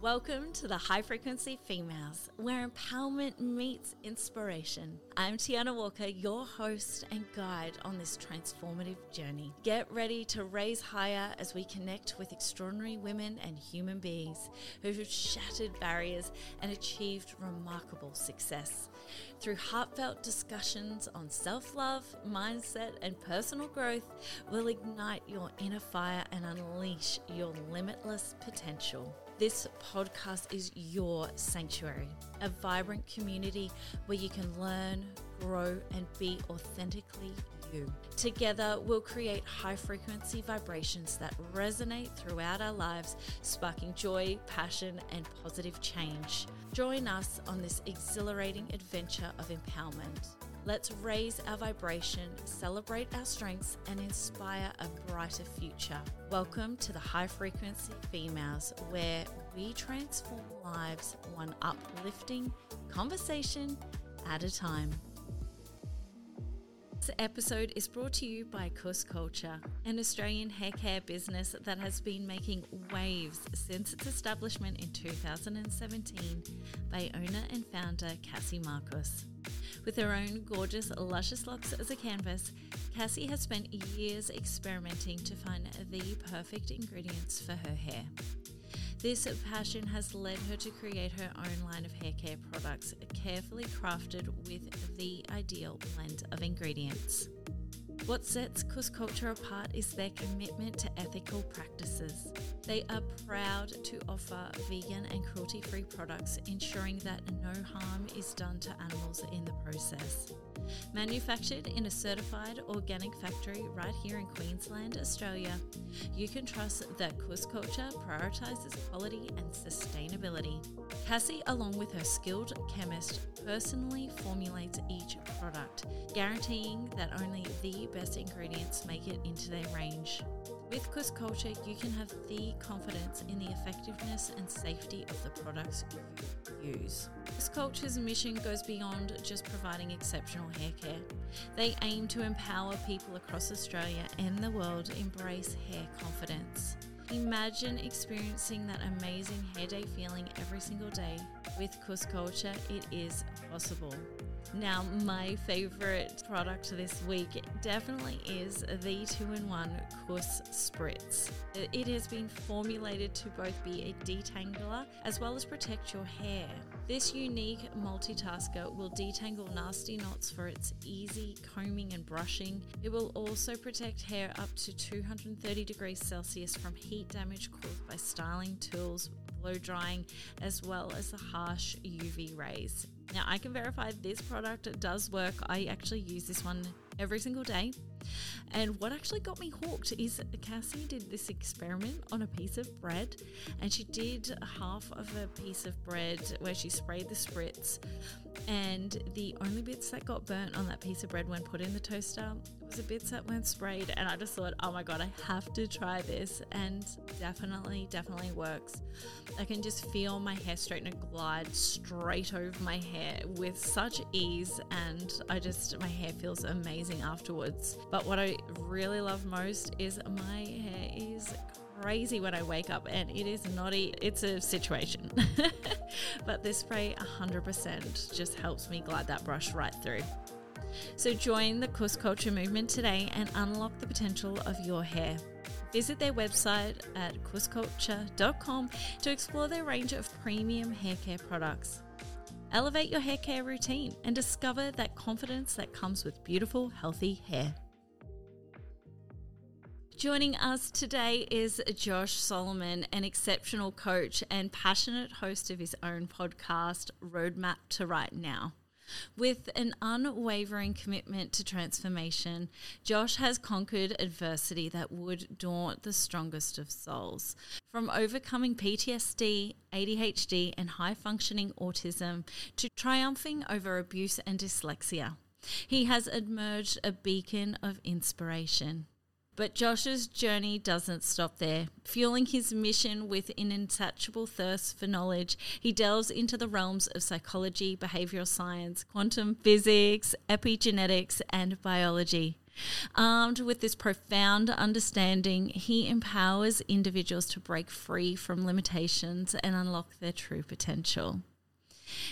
Welcome to the High Frequency Females, where empowerment meets inspiration. I'm Tiana Walker, your host and guide on this transformative journey. Get ready to raise higher as we connect with extraordinary women and human beings who have shattered barriers and achieved remarkable success. Through heartfelt discussions on self love, mindset, and personal growth, we'll ignite your inner fire and unleash your limitless potential. This podcast is your sanctuary, a vibrant community where you can learn, grow, and be authentically you. Together, we'll create high frequency vibrations that resonate throughout our lives, sparking joy, passion, and positive change. Join us on this exhilarating adventure of empowerment. Let's raise our vibration, celebrate our strengths, and inspire a brighter future. Welcome to the High Frequency Females, where we transform lives one uplifting conversation at a time. This episode is brought to you by Kus Culture, an Australian hair care business that has been making waves since its establishment in 2017 by owner and founder Cassie Marcus. With her own gorgeous, luscious locks as a canvas, Cassie has spent years experimenting to find the perfect ingredients for her hair. This passion has led her to create her own line of hair care products, carefully crafted with the ideal blend of ingredients. What sets Kus Culture apart is their commitment to ethical practices. They are proud to offer vegan and cruelty free products, ensuring that no harm is done to animals in the process. Manufactured in a certified organic factory right here in Queensland, Australia, you can trust that Kus Culture prioritizes quality and sustainability. Cassie, along with her skilled chemist, personally formulates each product, guaranteeing that only the best ingredients make it into their range. With Kus Culture, you can have the confidence in the effectiveness and safety of the products you use. Kus Culture's mission goes beyond just providing exceptional hair care. They aim to empower people across Australia and the world to embrace hair confidence. Imagine experiencing that amazing hair day feeling every single day. With Kus Culture, it is possible. Now, my favorite product this week definitely is the two in one Kus Spritz. It has been formulated to both be a detangler as well as protect your hair. This unique multitasker will detangle nasty knots for its easy combing and brushing. It will also protect hair up to 230 degrees Celsius from heat damage caused by styling tools, blow drying, as well as the harsh UV rays. Now, I can verify this product does work. I actually use this one every single day. And what actually got me hooked is Cassie did this experiment on a piece of bread, and she did half of a piece of bread where she sprayed the spritz, and the only bits that got burnt on that piece of bread when put in the toaster was the bits that weren't sprayed. And I just thought, oh my god, I have to try this, and definitely, definitely works. I can just feel my hair straightener glide straight over my hair with such ease, and I just my hair feels amazing afterwards. But what I really love most is my hair is crazy when I wake up and it is not a, it's a situation. but this spray 100% just helps me glide that brush right through. So join the Kus Culture movement today and unlock the potential of your hair. Visit their website at kusculture.com to explore their range of premium hair care products. Elevate your hair care routine and discover that confidence that comes with beautiful, healthy hair. Joining us today is Josh Solomon, an exceptional coach and passionate host of his own podcast, Roadmap to Right Now. With an unwavering commitment to transformation, Josh has conquered adversity that would daunt the strongest of souls. From overcoming PTSD, ADHD, and high functioning autism to triumphing over abuse and dyslexia, he has emerged a beacon of inspiration. But Josh's journey doesn't stop there. Fueling his mission with an insatiable thirst for knowledge, he delves into the realms of psychology, behavioral science, quantum physics, epigenetics, and biology. Armed with this profound understanding, he empowers individuals to break free from limitations and unlock their true potential.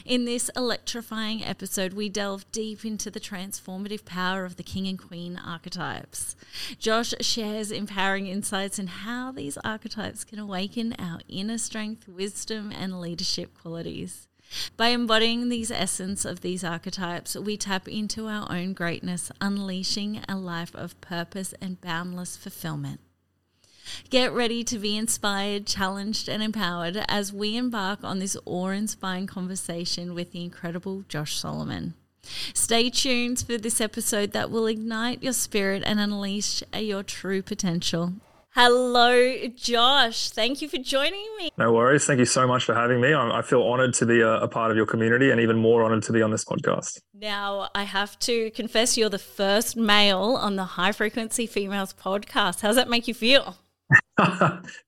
In this electrifying episode, we delve deep into the transformative power of the king and queen archetypes. Josh shares empowering insights in how these archetypes can awaken our inner strength, wisdom, and leadership qualities. By embodying these essence of these archetypes, we tap into our own greatness, unleashing a life of purpose and boundless fulfillment. Get ready to be inspired, challenged, and empowered as we embark on this awe inspiring conversation with the incredible Josh Solomon. Stay tuned for this episode that will ignite your spirit and unleash your true potential. Hello, Josh. Thank you for joining me. No worries. Thank you so much for having me. I feel honored to be a, a, part of your community and even more honored to be on this podcast. Now, I have to confess, you're the first male on the High Frequency Females podcast. How does that make you feel?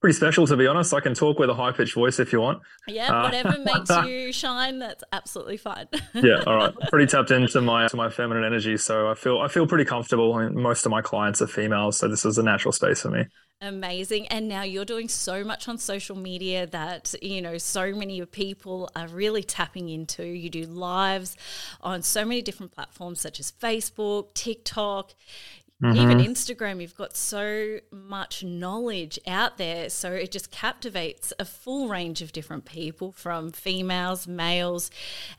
Pretty special, to be honest. I can talk with a high pitched voice if you want. Yeah, whatever uh, makes you shine, that's absolutely fine. yeah, all right. Pretty tapped into my to my feminine energy, so I feel I feel pretty comfortable. I mean, most of my clients are females, so this is a natural space for me. Amazing. And now you're doing so much on social media that, you know, so many people are really tapping into. You do lives on so many different platforms such as Facebook, TikTok. Mm-hmm. Even Instagram, you've got so much knowledge out there. So it just captivates a full range of different people from females, males,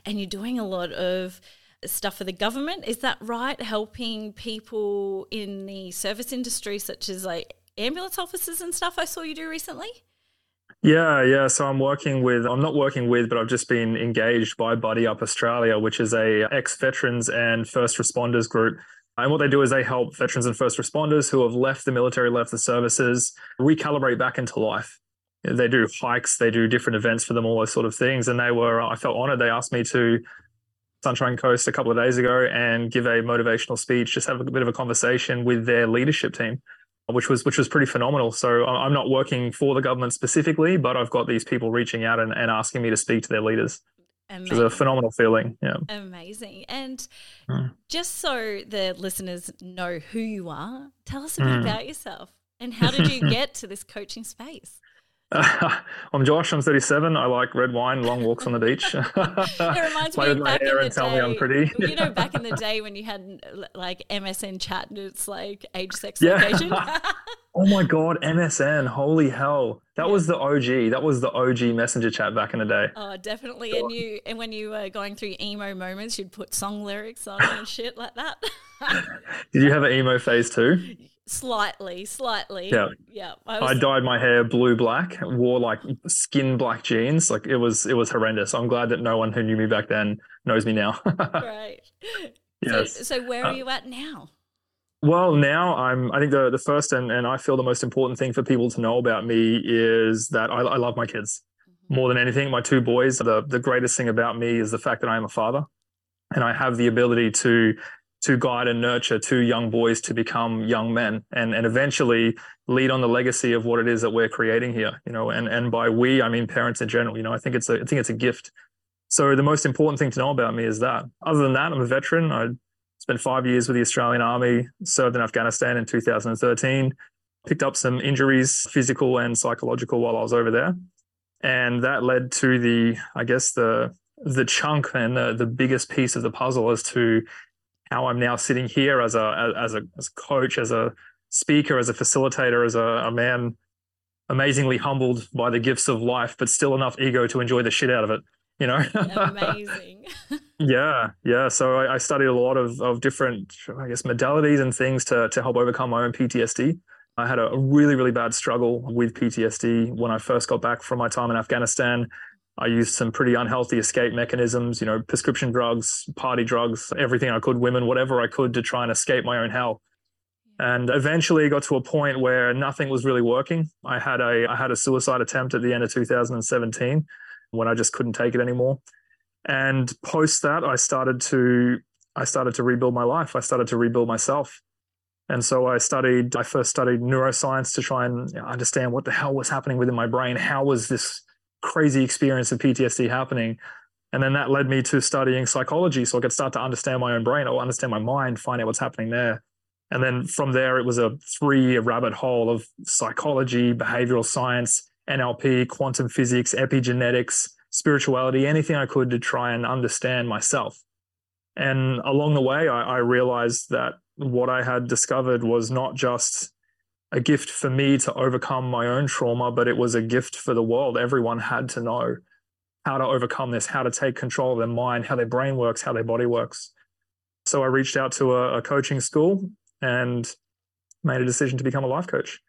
and you're doing a lot of stuff for the government. Is that right? Helping people in the service industry, such as like ambulance officers and stuff, I saw you do recently? Yeah, yeah. So I'm working with, I'm not working with, but I've just been engaged by Buddy Up Australia, which is a ex-veterans and first responders group and what they do is they help veterans and first responders who have left the military, left the services, recalibrate back into life. They do hikes, they do different events for them, all those sort of things. And they were, I felt honored. They asked me to Sunshine Coast a couple of days ago and give a motivational speech, just have a bit of a conversation with their leadership team, which was which was pretty phenomenal. So I'm not working for the government specifically, but I've got these people reaching out and, and asking me to speak to their leaders. Amazing. Which is a phenomenal feeling. Yeah. Amazing. And mm. just so the listeners know who you are, tell us a bit mm. about yourself and how did you get to this coaching space? Uh, I'm Josh. I'm 37. I like red wine, long walks on the beach. it reminds me of back in the day. I'm pretty. you know, back in the day when you had like MSN chat and it's like age, sex, yeah. location. Oh my god, MSN! Holy hell! That yeah. was the OG. That was the OG messenger chat back in the day. Oh, definitely. And you, and when you were going through emo moments, you'd put song lyrics on and shit like that. Did you have an emo phase too? Slightly, slightly. Yeah. Yeah. I, was... I, dyed my hair blue black, wore like skin black jeans. Like it was it was horrendous. I'm glad that no one who knew me back then knows me now. right. Yes. So, so where are uh, you at now? Well, now I'm I think the the first and, and I feel the most important thing for people to know about me is that I, I love my kids mm-hmm. more than anything. My two boys, the the greatest thing about me is the fact that I am a father and I have the ability to to guide and nurture two young boys to become young men and, and eventually lead on the legacy of what it is that we're creating here you know and and by we i mean parents in general you know i think it's a i think it's a gift so the most important thing to know about me is that other than that i'm a veteran i spent five years with the australian army served in afghanistan in 2013 picked up some injuries physical and psychological while i was over there and that led to the i guess the the chunk and the, the biggest piece of the puzzle as to how I'm now sitting here as a as a as a coach, as a speaker, as a facilitator, as a, a man amazingly humbled by the gifts of life, but still enough ego to enjoy the shit out of it. You know, amazing. yeah, yeah. So I, I, studied a lot of of different, I guess, modalities and things to to help overcome my own PTSD. I had a really, really bad struggle with PTSD when I first got back from my time in Afghanistan. I used some pretty unhealthy escape mechanisms, you know, prescription drugs, party drugs, everything I could, women, whatever I could to try and escape my own hell. And eventually got to a point where nothing was really working. I had a I had a suicide attempt at the end of 2017 when I just couldn't take it anymore. And post that, I started to I started to rebuild my life. I started to rebuild myself. And so I studied, I first studied neuroscience to try and understand what the hell was happening within my brain. How was this crazy experience of PTSD happening. And then that led me to studying psychology so I could start to understand my own brain or understand my mind, find out what's happening there. And then from there, it was a three year rabbit hole of psychology, behavioral science, NLP, quantum physics, epigenetics, spirituality, anything I could to try and understand myself. And along the way, I, I realized that what I had discovered was not just a gift for me to overcome my own trauma, but it was a gift for the world. Everyone had to know how to overcome this, how to take control of their mind, how their brain works, how their body works. So I reached out to a, a coaching school and made a decision to become a life coach.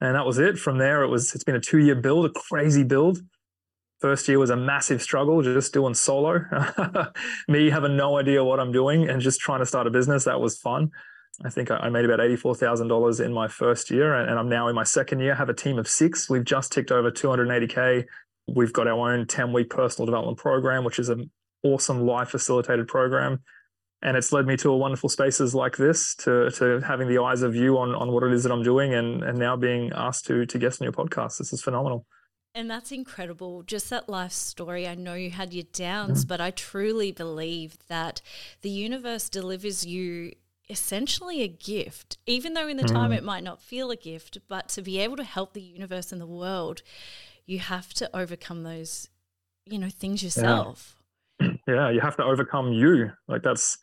And that was it. From there, it was it's been a two year build, a crazy build. First year was a massive struggle, just doing solo. Me having no idea what I'm doing and just trying to start a business. That was fun. I think I made about $84,000 in my first year, and I'm now in my second year. Have a team of six. We've just ticked over 280K. We've got our own 10 week personal development program, which is an awesome life facilitated program. And it's led me to a wonderful spaces like this, to, to having the eyes of you on, on what it is that I'm doing, and, and now being asked to, to guest on your podcast. This is phenomenal. And that's incredible. Just that life story. I know you had your downs, mm. but I truly believe that the universe delivers you essentially a gift, even though in the mm. time it might not feel a gift, but to be able to help the universe and the world, you have to overcome those, you know, things yourself. Yeah. Yeah, you have to overcome you. Like that's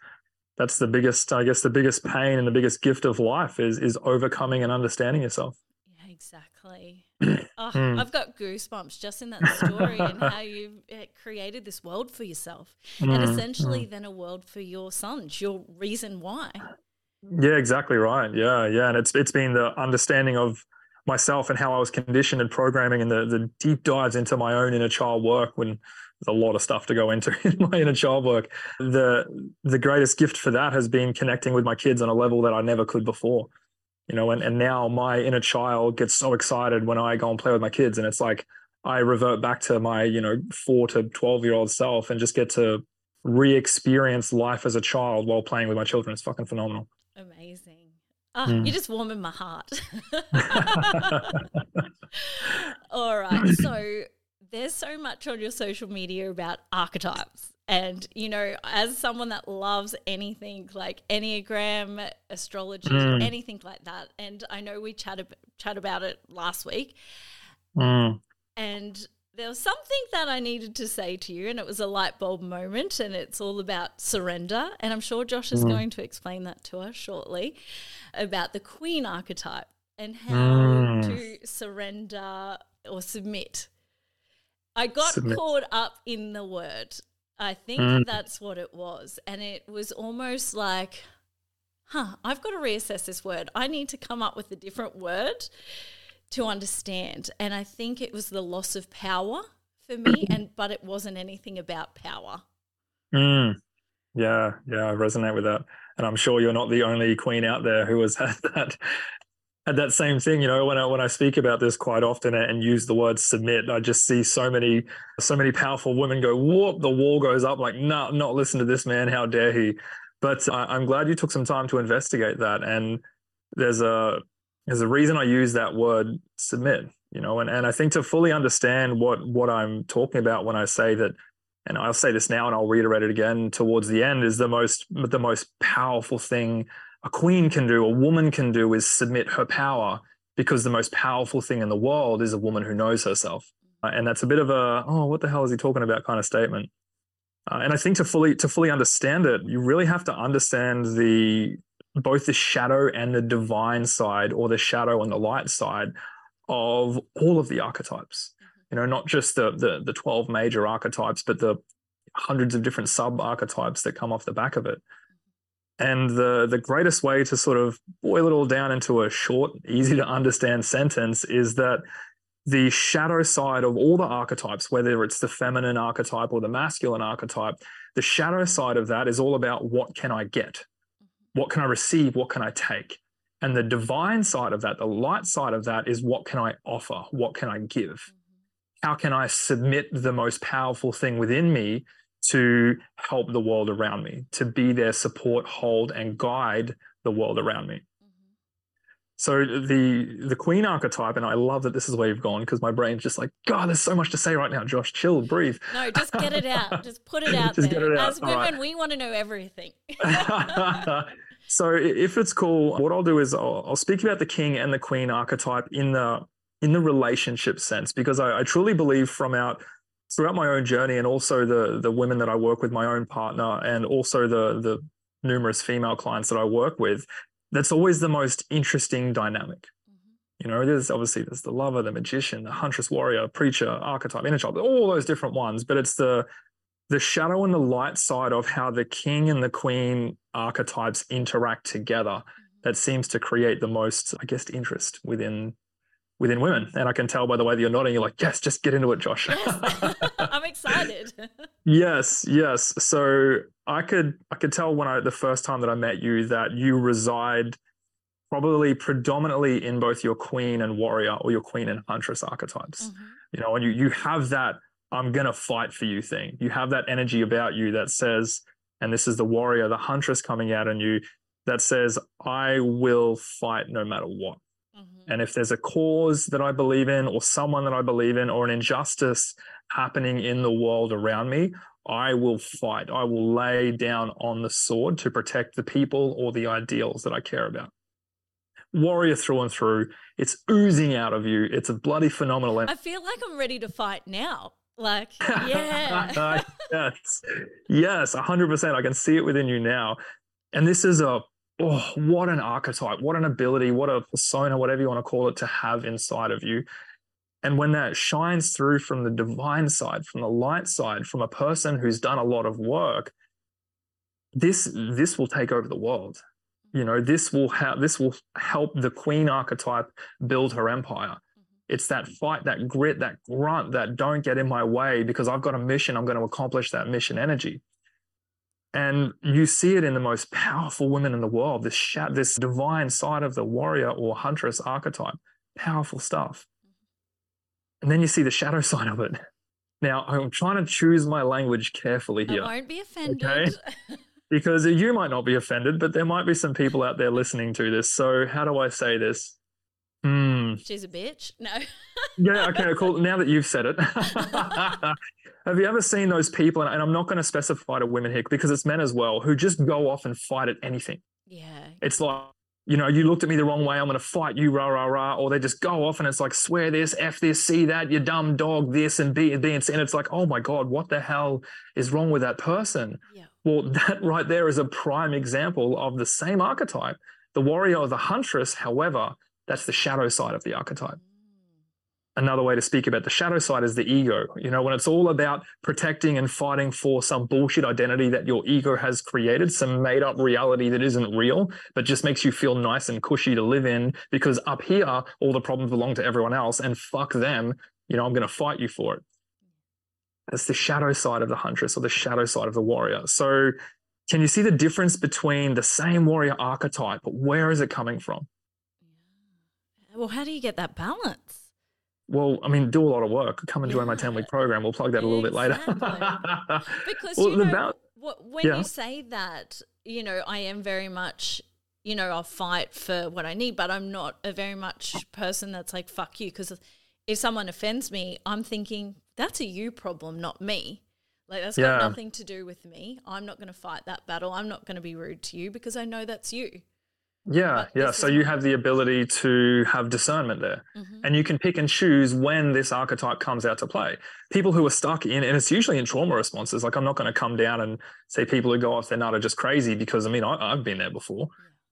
that's the biggest, I guess the biggest pain and the biggest gift of life is is overcoming and understanding yourself. Yeah, exactly. oh, mm. I've got goosebumps just in that story and how you uh, created this world for yourself, mm. and essentially mm. then a world for your sons. Your reason why. Yeah, exactly right. Yeah, yeah, and it's it's been the understanding of myself and how I was conditioned and programming, and the the deep dives into my own inner child work when there's a lot of stuff to go into in my inner child work. The the greatest gift for that has been connecting with my kids on a level that I never could before you know and, and now my inner child gets so excited when i go and play with my kids and it's like i revert back to my you know 4 to 12 year old self and just get to re-experience life as a child while playing with my children it's fucking phenomenal amazing Oh, mm. You're just warming my heart. All right. So there's so much on your social media about archetypes. And, you know, as someone that loves anything like Enneagram, astrology, mm. anything like that, and I know we chatted chat about it last week. Mm. And there was something that I needed to say to you, and it was a light bulb moment, and it's all about surrender. And I'm sure Josh is mm. going to explain that to us shortly about the queen archetype and how mm. to surrender or submit. I got submit. caught up in the word I think mm. that's what it was. And it was almost like, huh, I've got to reassess this word. I need to come up with a different word to understand. And I think it was the loss of power for me, and but it wasn't anything about power. Mm. Yeah, yeah, I resonate with that. And I'm sure you're not the only queen out there who has had that had that same thing. You know, when I when I speak about this quite often and use the word submit, I just see so many so many powerful women go, whoop, the wall goes up. Like, no, nah, not listen to this man. How dare he? But I, I'm glad you took some time to investigate that. And there's a there's a reason I use that word submit. You know, and, and I think to fully understand what what I'm talking about when I say that and I'll say this now and I'll reiterate it again towards the end is the most the most powerful thing a queen can do, a woman can do, is submit her power because the most powerful thing in the world is a woman who knows herself. Uh, and that's a bit of a, oh, what the hell is he talking about kind of statement. Uh, and I think to fully to fully understand it, you really have to understand the both the shadow and the divine side, or the shadow and the light side of all of the archetypes. Mm-hmm. You know, not just the the, the twelve major archetypes, but the hundreds of different sub archetypes that come off the back of it. And the, the greatest way to sort of boil it all down into a short, easy to understand sentence is that the shadow side of all the archetypes, whether it's the feminine archetype or the masculine archetype, the shadow side of that is all about what can I get? What can I receive? What can I take? And the divine side of that, the light side of that is what can I offer? What can I give? Mm-hmm. How can I submit the most powerful thing within me to help the world around me, to be their support, hold, and guide the world around me. Mm-hmm. So the the queen archetype, and I love that this is where you've gone because my brain's just like, God, there's so much to say right now. Josh, chill, breathe. No, just get it out. Just put it out just there. Get it out. As women, right. we want to know everything. So if it's cool, what I'll do is I'll, I'll, speak about the king and the queen archetype in the in the relationship sense because I, I truly believe from out throughout my own journey and also the the women that I work with, my own partner, and also the the numerous female clients that I work with, that's always the most interesting dynamic. Mm-hmm. You know, there's obviously there's the lover, the magician, the huntress, warrior, preacher, archetype, inner child, all those different ones. But it's the the shadow and the light side of how the king and the queen archetypes interact together mm-hmm. that seems to create the most, I guess, interest within within women. And I can tell by the way that you're nodding, you're like, yes, just get into it, Josh. Yes. I'm excited. yes, yes. So I could I could tell when I the first time that I met you that you reside probably predominantly in both your queen and warrior or your queen and huntress archetypes. Mm-hmm. You know, and you you have that I'm gonna fight for you thing. You have that energy about you that says, and this is the warrior, the huntress coming out in you that says, I will fight no matter what. Mm-hmm. And if there's a cause that I believe in, or someone that I believe in, or an injustice happening in the world around me, I will fight. I will lay down on the sword to protect the people or the ideals that I care about. Warrior through and through. It's oozing out of you. It's a bloody phenomenal. I feel like I'm ready to fight now. Like, yeah. yes. Yes, 100%. I can see it within you now. And this is a oh, what an archetype, what an ability, what a persona, whatever you want to call it, to have inside of you. And when that shines through from the divine side, from the light side, from a person who's done a lot of work, this this will take over the world. You know, this will help this will help the queen archetype build her empire. Mm-hmm. It's that fight, that grit, that grunt, that don't get in my way because I've got a mission. I'm going to accomplish that mission energy. And you see it in the most powerful women in the world, this, sh- this divine side of the warrior or huntress archetype. Powerful stuff. And then you see the shadow side of it. Now, I'm trying to choose my language carefully here. I won't be offended. Okay? because you might not be offended, but there might be some people out there listening to this. So, how do I say this? Hmm. She's a bitch. No. yeah. Okay. Cool. Now that you've said it, have you ever seen those people? And, I'm not going to specify to women here because it's men as well who just go off and fight at anything. Yeah. It's like you know, you looked at me the wrong way, I'm going to fight you, rah, rah, rah. Or they just go off and it's like, swear this, F this, see that, you dumb dog, this and B and B and C. And it's like, oh my God, what the hell is wrong with that person? Yeah. Well, that right there is a prime example of the same archetype. The warrior or the huntress, however, that's the shadow side of the archetype another way to speak about the shadow side is the ego. You know, when it's all about protecting and fighting for some bullshit identity that your ego has created, some made up reality that isn't real, but just makes you feel nice and cushy to live in because up here, all the problems belong to everyone else and fuck them. You know, I'm going to fight you for it. That's the shadow side of the huntress or the shadow side of the warrior. So, can you see the difference between the same warrior archetype, but where is it coming from? Well, how do you get that balance? well, I mean, do a lot of work. Come and join my 10 week program. We'll plug that a little bit later. because, well, you know, about, when yeah. you say that, you know, I am very much, you know, I'll fight for what I need, but I'm not a very much person that's like, fuck you. Because if someone offends me, I'm thinking, that's a you problem, not me. Like, that's yeah. got nothing to do with me. I'm not going to fight that battle. I'm not going to be rude to you because I know that's you. Yeah, but yeah. So you have the ability to have discernment there. Mm-hmm. And you can pick and choose when this archetype comes out to play. People who are stuck in, and it's usually in trauma responses. Like I'm not going to come down and say people who go off their nut are just crazy because I mean, I, have been there before.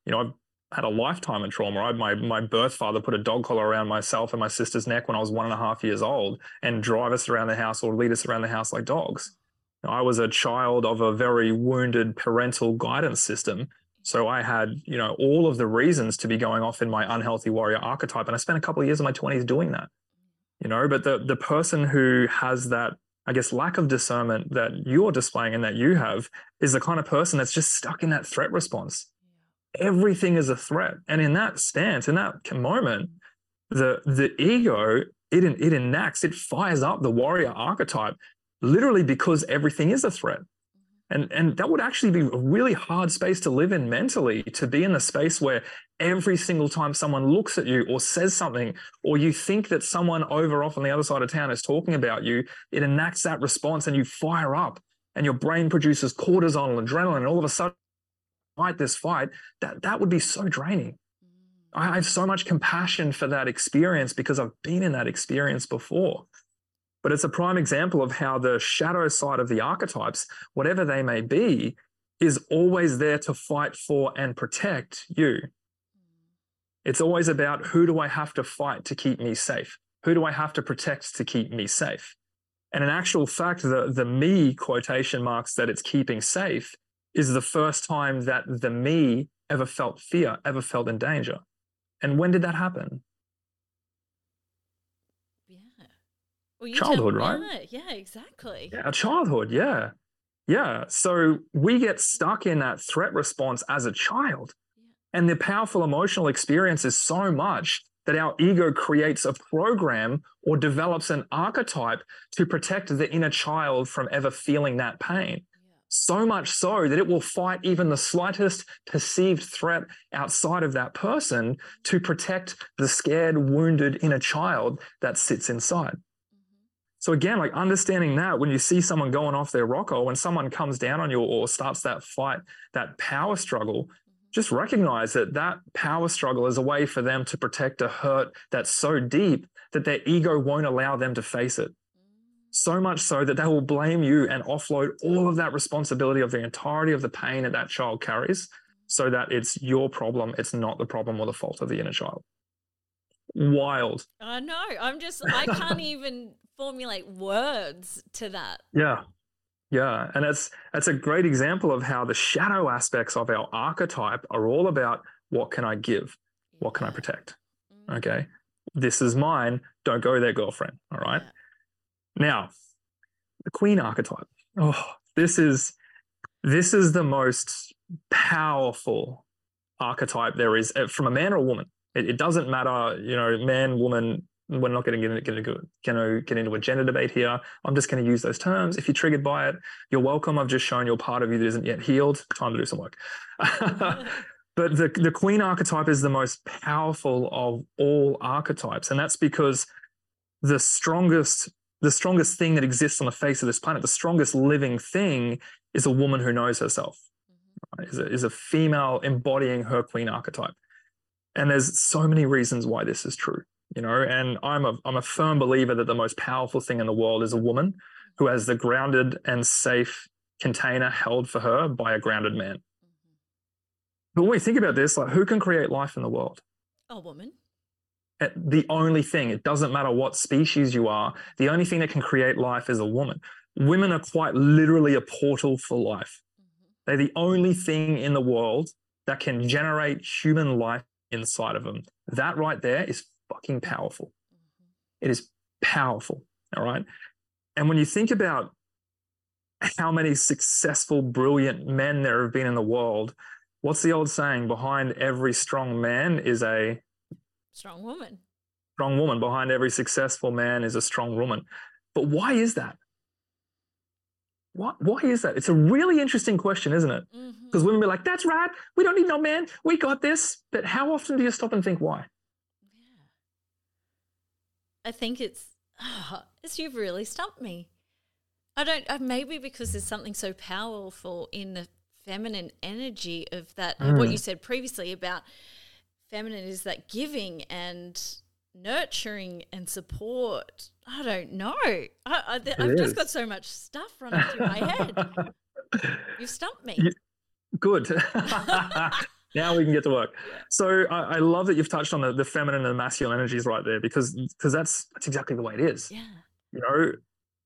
You know, I've had a lifetime of trauma. I, my, my birth father put a dog collar around myself and my sister's neck when I was one and a half years old and drive us around the house or lead us around the house like dogs. I was a child of a very wounded parental guidance system so I had, you know, all of the reasons to be going off in my unhealthy warrior archetype. And I spent a couple of years in my 20s doing that. You know, but the the person who has that, I guess, lack of discernment that you're displaying and that you have is the kind of person that's just stuck in that threat response. Everything is a threat. And in that stance, in that moment, the the ego, it it enacts, it fires up the warrior archetype literally because everything is a threat. And, and that would actually be a really hard space to live in mentally, to be in the space where every single time someone looks at you or says something, or you think that someone over off on the other side of town is talking about you, it enacts that response and you fire up and your brain produces cortisol and adrenaline. And all of a sudden, fight this fight, that that would be so draining. Mm. I have so much compassion for that experience because I've been in that experience before. But it's a prime example of how the shadow side of the archetypes, whatever they may be, is always there to fight for and protect you. It's always about who do I have to fight to keep me safe? Who do I have to protect to keep me safe? And in actual fact, the, the me quotation marks that it's keeping safe is the first time that the me ever felt fear, ever felt in danger. And when did that happen? Well, childhood, right? Yeah, yeah, exactly. Yeah, childhood, yeah. Yeah. So we get stuck in that threat response as a child. And the powerful emotional experience is so much that our ego creates a program or develops an archetype to protect the inner child from ever feeling that pain. So much so that it will fight even the slightest perceived threat outside of that person to protect the scared, wounded inner child that sits inside. Mm-hmm. So again, like understanding that when you see someone going off their rocker, when someone comes down on you or starts that fight, that power struggle, just recognize that that power struggle is a way for them to protect a hurt that's so deep that their ego won't allow them to face it. So much so that they will blame you and offload all of that responsibility of the entirety of the pain that that child carries so that it's your problem. It's not the problem or the fault of the inner child. Wild. I know. I'm just, I can't even formulate words to that. Yeah. Yeah, and it's it's a great example of how the shadow aspects of our archetype are all about what can I give, what can I protect. Mm. Okay, this is mine. Don't go there, girlfriend. All right. Yeah. Now, the queen archetype. Oh, this is this is the most powerful archetype there is uh, from a man or a woman. It, it doesn't matter, you know, man, woman, we're not going to get into, get into a gender debate here. I'm just going to use those terms. If you're triggered by it, you're welcome. I've just shown you a part of you that isn't yet healed. Time to do some work. but the, the queen archetype is the most powerful of all archetypes. And that's because the strongest, the strongest thing that exists on the face of this planet, the strongest living thing is a woman who knows herself, right? is, a, is a female embodying her queen archetype. And there's so many reasons why this is true you know and i'm a i'm a firm believer that the most powerful thing in the world is a woman who has the grounded and safe container held for her by a grounded man. But when we think about this like who can create life in the world? A woman. Eh, the only thing. It doesn't matter what species you are. The only thing that can create life is a woman. Women are quite literally a portal for life. Mm-hmm. they're the only thing in the world that can generate human life inside of them. That right there is fucking powerful. It is powerful. All right. And when you think about how many successful, brilliant men there have been in the world, what's the old saying? Behind every strong man is a strong woman. Strong woman. Behind every successful man is a strong woman. But why is that? Why, why is that? It's a really interesting question, isn't it? Because mm-hmm. women be like, that's right. We don't need no man. We got this. But how often do you stop and think why? I think it's, oh, it's you've really stumped me. I don't, uh, maybe because there's something so powerful in the feminine energy of that, mm. what you said previously about feminine is that giving and nurturing and support. I don't know. I, I, have just got so much stuff running through my head. You've stumped me. You, good. now we can get to work. So I, I, love that you've touched on the, the feminine and the masculine energies right there because because that's that's exactly the way it is. Yeah. You know,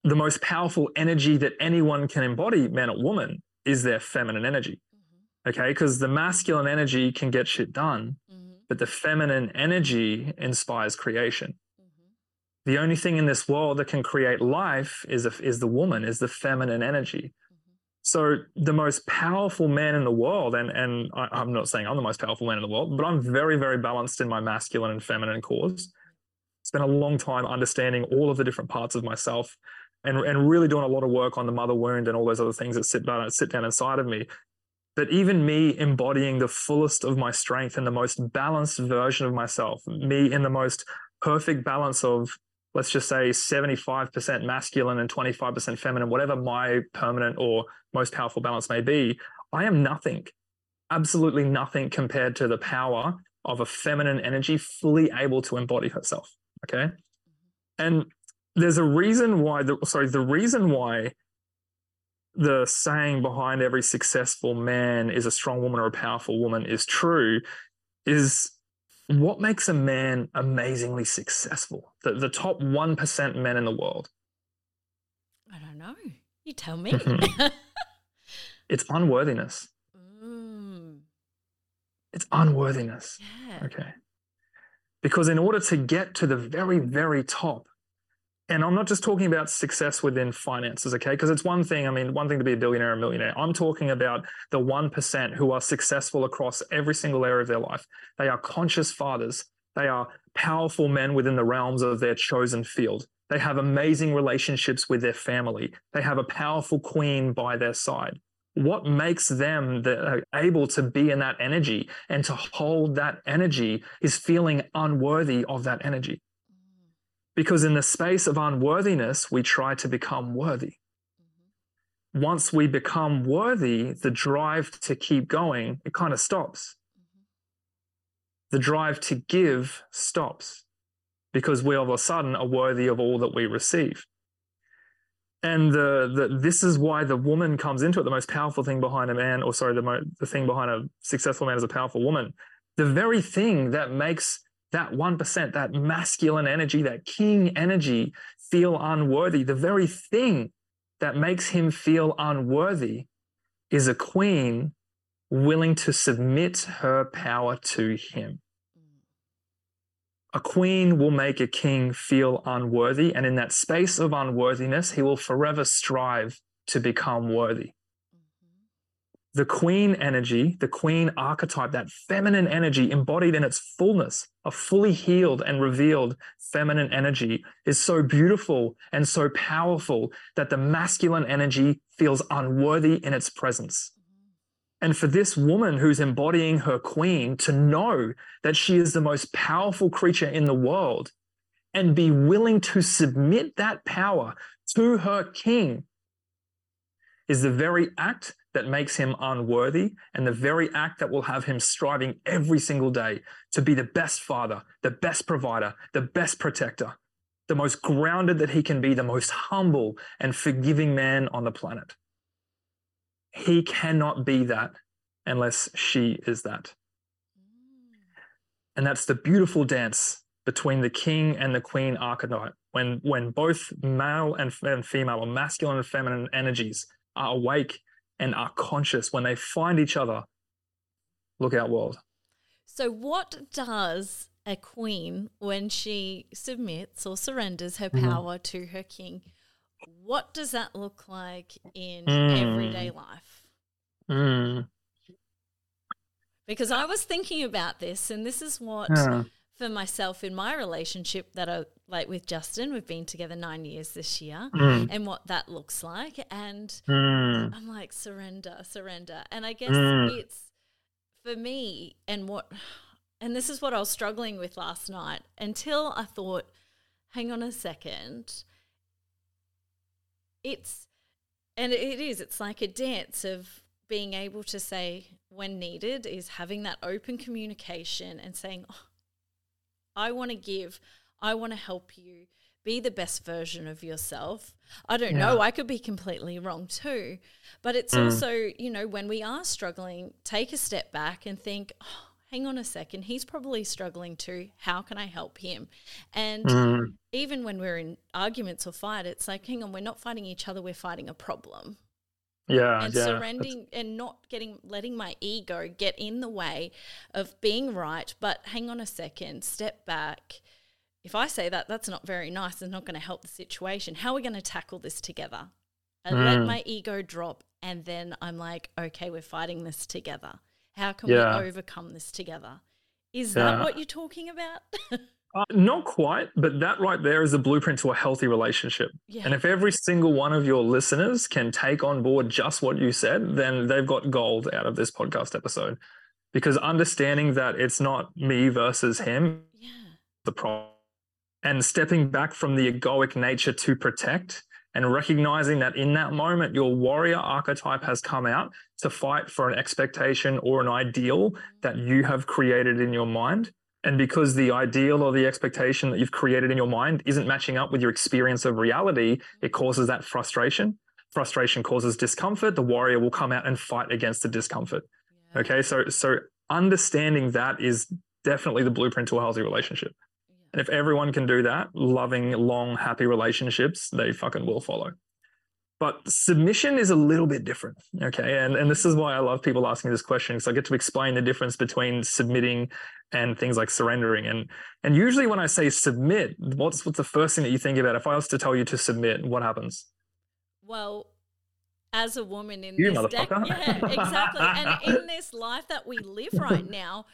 the most powerful energy that anyone can embody, man or woman, is their feminine energy. Mm-hmm. Okay, because the masculine energy can get shit done, mm-hmm. but the feminine energy inspires creation. Mm-hmm. The only thing in this world that can create life is a, is the woman, is the feminine energy. So the most powerful man in the world, and and I, am not saying I'm the most powerful man in the world, but I'm very very balanced in my masculine and feminine cores. Spent a long time understanding all of the different parts of myself, and and really doing a lot of work on the mother wound and all those other things that sit down sit down inside of me. But even me embodying the fullest of my strength and the most balanced version of myself, me in the most perfect balance of let's just say 75% masculine and 25% feminine, whatever my permanent or most powerful balance may be, I am nothing absolutely nothing compared to the power of a feminine energy fully able to embody herself. Okay. And there's a reason why the sorry, the reason why the saying behind every successful man is a strong woman or a powerful woman is true is what makes a man amazingly successful? The, the top 1% men in the world. I don't know. You tell me. it's unworthiness. Mm. It's unworthiness. Yeah. Okay. Because in order to get to the very, very top, and I'm not just talking about success within finances, okay? Because it's one thing, I mean, one thing to be a billionaire or a millionaire. I'm talking about the 1% who are successful across every single area of their life. They are conscious fathers, they are powerful men within the realms of their chosen field. They have amazing relationships with their family. They have a powerful queen by their side. What makes them the, uh, able to be in that energy and to hold that energy is feeling unworthy of that energy. Because in the space of unworthiness, we try to become worthy. Mm-hmm. Once we become worthy, the drive to keep going, it kind of stops. Mm-hmm. The drive to give stops because we all of a sudden are worthy of all that we receive. And the, the, this is why the woman comes into it. The most powerful thing behind a man, or sorry, the, mo- the thing behind a successful man is a powerful woman. The very thing that makes that 1%, that masculine energy, that king energy feel unworthy, the very thing that makes him feel unworthy is a queen willing to submit her power to him. A queen will make a king feel unworthy, and in that space of unworthiness, he will forever strive to become worthy the queen energy, the queen archetype, that feminine energy embodied in its fullness, a fully healed and revealed feminine energy is so beautiful and so powerful that the masculine energy feels unworthy in its presence. And for this woman who's embodying her queen to know that she is the most powerful creature in the world and be willing to submit that power to her king is the very act that makes him unworthy and the very act that will have him striving every single day to be the best father, the best provider, the best protector, the most grounded that he can be, the most humble and forgiving man on the planet. He cannot be that unless she is that. And that's the beautiful dance between the king and the queen archetype when when both male and, and female or masculine and feminine energies are awake and are conscious when they find each other. Look out, world. So, what does a queen, when she submits or surrenders her Mhm. power to her king, what does that look like in Mm. everyday life? Mm. Because I was thinking about this, and this is what Yeah. For myself in my relationship that I like with Justin, we've been together nine years this year, Mm. and what that looks like. And Mm. I'm like, surrender, surrender. And I guess Mm. it's for me, and what, and this is what I was struggling with last night until I thought, hang on a second. It's, and it is, it's like a dance of being able to say when needed, is having that open communication and saying, oh, I want to give, I want to help you be the best version of yourself. I don't know, I could be completely wrong too. But it's Mm. also, you know, when we are struggling, take a step back and think, oh, hang on a second, he's probably struggling too. How can I help him? And Mm. even when we're in arguments or fight, it's like, hang on, we're not fighting each other, we're fighting a problem Yeah. and yeah. surrendering and not getting letting my ego get in the way of being right but hang on a second step back if i say that that's not very nice it's not going to help the situation how are we going to tackle this together let Mm. my ego drop and then i'm like okay we're fighting this together how can Yeah. we overcome this together is that what you're talking about Uh, not quite, but that right there is the blueprint to a healthy relationship. yeah And if every single one of your listeners can take on board just what you said, then they've got gold out of this podcast episode. Because understanding that it's not me versus him, yeah the problem, and stepping back from the egoic nature to protect and recognizing that in that moment, your warrior archetype has come out to fight for an expectation or an ideal that you have created in your mind. And because the ideal or the expectation that you've created in your mind isn't matching up with your experience of reality, it causes that frustration. Frustration causes discomfort. The warrior will come out and fight against the discomfort. Yeah. Okay. So, so understanding that is definitely the blueprint to a healthy relationship. And if everyone can do that, loving, long, happy relationships, they fucking will follow. But submission is a little bit different. Okay. And, and this is why I love people asking this question because I get to explain the difference between submitting and things like surrendering. And and usually when I say submit, what's what's the first thing that you think about? If I was to tell you to submit, what happens? Well, as a woman in you, this day, yeah, exactly. and in this life that we live right now,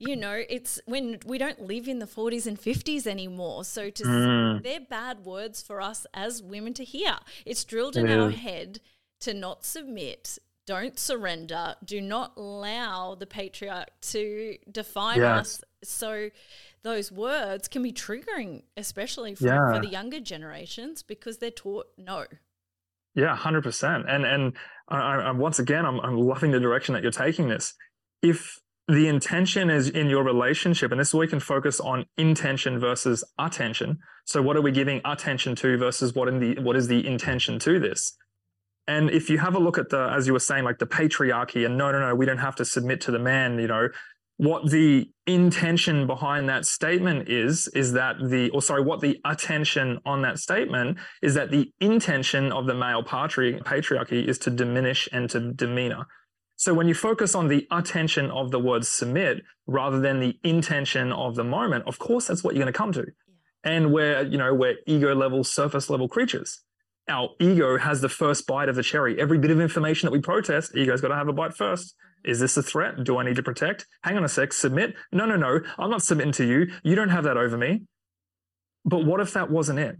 you know, it's when we don't live in the 40s and 50s anymore. So to mm. they're bad words for us as women to hear. It's drilled in yeah. our head to not submit, don't surrender, do not allow the patriarch to define us. So those words can be triggering, especially for, yeah. for the younger generations, because they're taught no. Yeah, hundred percent. And and I, I, once again, I'm I'm loving the direction that you're taking this. If the intention is in your relationship, and this is where we can focus on intention versus attention. So, what are we giving attention to versus what in the what is the intention to this? And if you have a look at the, as you were saying, like the patriarchy, and no, no, no, we don't have to submit to the man. You know, what the intention behind that statement is, is that the, or sorry, what the attention on that statement is that the intention of the male patriarchy is to diminish and to demeanor. So when you focus on the attention of the word submit rather than the intention of the moment, of course that's what you're going to come to. Yeah. And we're, you know, we're ego level, surface level creatures. Our ego has the first bite of the cherry. Every bit of information that we protest, ego's got to have a bite 1st mm-hmm. Is this a threat? Do I need to protect? Hang on a sec, submit. No, no, no. I'm not submitting to you. You don't have that over me. But what if that wasn't it?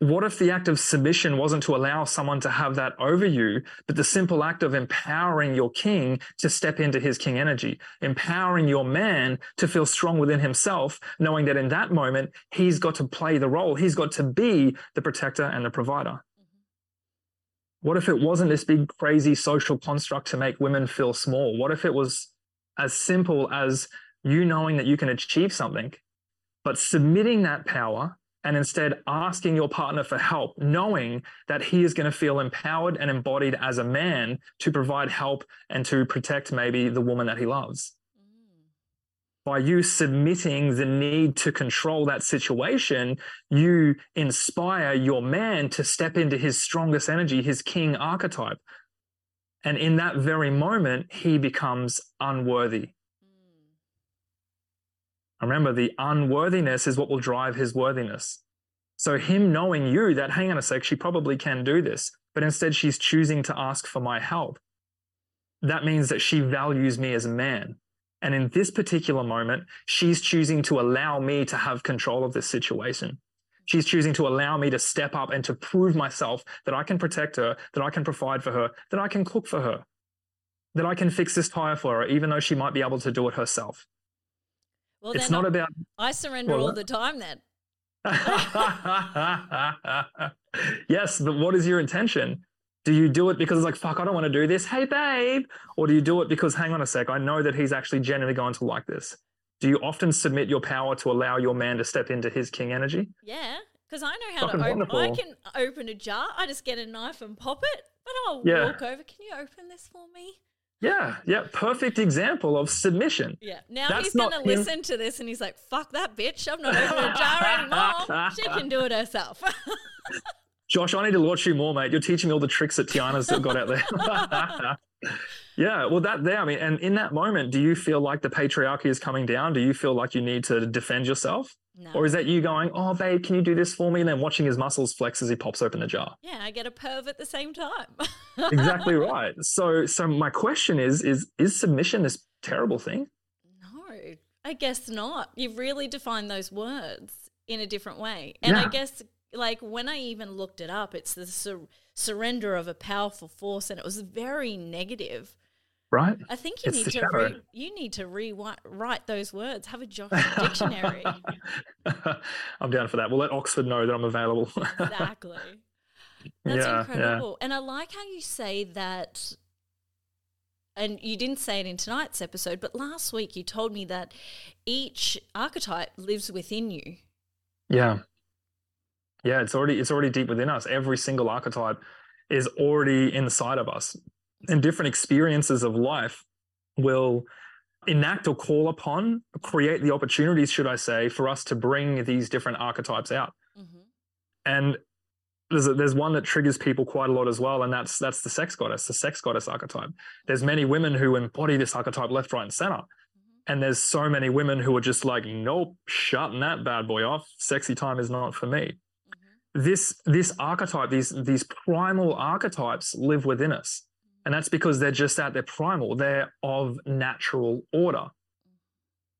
What if the act of submission wasn't to allow someone to have that over you, but the simple act of empowering your king to step into his king energy, empowering your man to feel strong within himself, knowing that in that moment, he's got to play the role, he's got to be the protector and the provider. Mm-hmm. What if it wasn't this big, crazy social construct to make women feel small? What if it was as simple as you knowing that you can achieve something, but submitting that power and instead asking your partner for help, knowing that he is going to feel empowered and embodied as a man to provide help and to protect maybe the woman that he loves. Mm. By you submitting the need to control that situation, you inspire your man to step into his strongest energy, his king archetype. And in that very moment, he becomes unworthy Remember, the unworthiness is what will drive his worthiness. So, him knowing you that, hang on a sec, she probably can do this, but instead she's choosing to ask for my help. That means that she values me as a man. And in this particular moment, she's choosing to allow me to have control of this situation. She's choosing to allow me to step up and to prove myself that I can protect her, that I can provide for her, that I can cook for her, that I can fix this tire for her, even though she might be able to do it herself. Well, it's not about. I surrender well, all the time then. yes, but what is your intention? Do you do it because it's like, fuck, I don't want to do this. Hey, babe. Or do you do it because, hang on a sec, I know that he's actually genuinely going to like this? Do you often submit your power to allow your man to step into his king energy? Yeah, because I know how Fucking to open. Wonderful. I can open a jar. I just get a knife and pop it. But I'll yeah. walk over. Can you open this for me? Yeah, yeah, perfect example of submission. Yeah. Now That's he's to listen to this and he's like, fuck that bitch. I'm not opening a jar anymore. she can do it herself. Josh, I need to watch you more, mate. You're teaching me all the tricks that Tiana's got out there. yeah, well, that there, I mean, and in that moment, do you feel like the patriarchy is coming down? Do you feel like you need to defend yourself? No. Or is that you going, oh, babe, can you do this for me? And then watching his muscles flex as he pops open the jar. Yeah, I get a perv at the same time. exactly right. So, so my question is, is, is submission this terrible thing? No, I guess not. You've really defined those words in a different way. And yeah. I guess like when I even looked it up, it's the sur- surrender of a powerful force, and it was very negative. Right? I think you It's need to re- you need to rewrite those words. Have a Josh dictionary. I'm down for that. We'll let Oxford know that I'm available. exactly. That's Yeah, yeah. incredible. And I like how you say that and you didn't say it in tonight's episode, but last week you told me that each archetype lives within you. Yeah. Yeah, it's already it's already deep within us. Every single archetype is already inside of us. And different experiences of life will enact or call upon, create the opportunities, should I say, for us to bring these different archetypes out. Mm-hmm. And there's a, there's one that triggers people quite a lot as well, and that's that's the sex goddess, the sex goddess archetype. There's many women who embody this archetype left, right, and center. And there's so many women who are just like, nope, shutting that bad boy off. Sexy time is not for me. This this archetype, these these primal archetypes live within us. And that's because they're just at their primal. They're of natural order.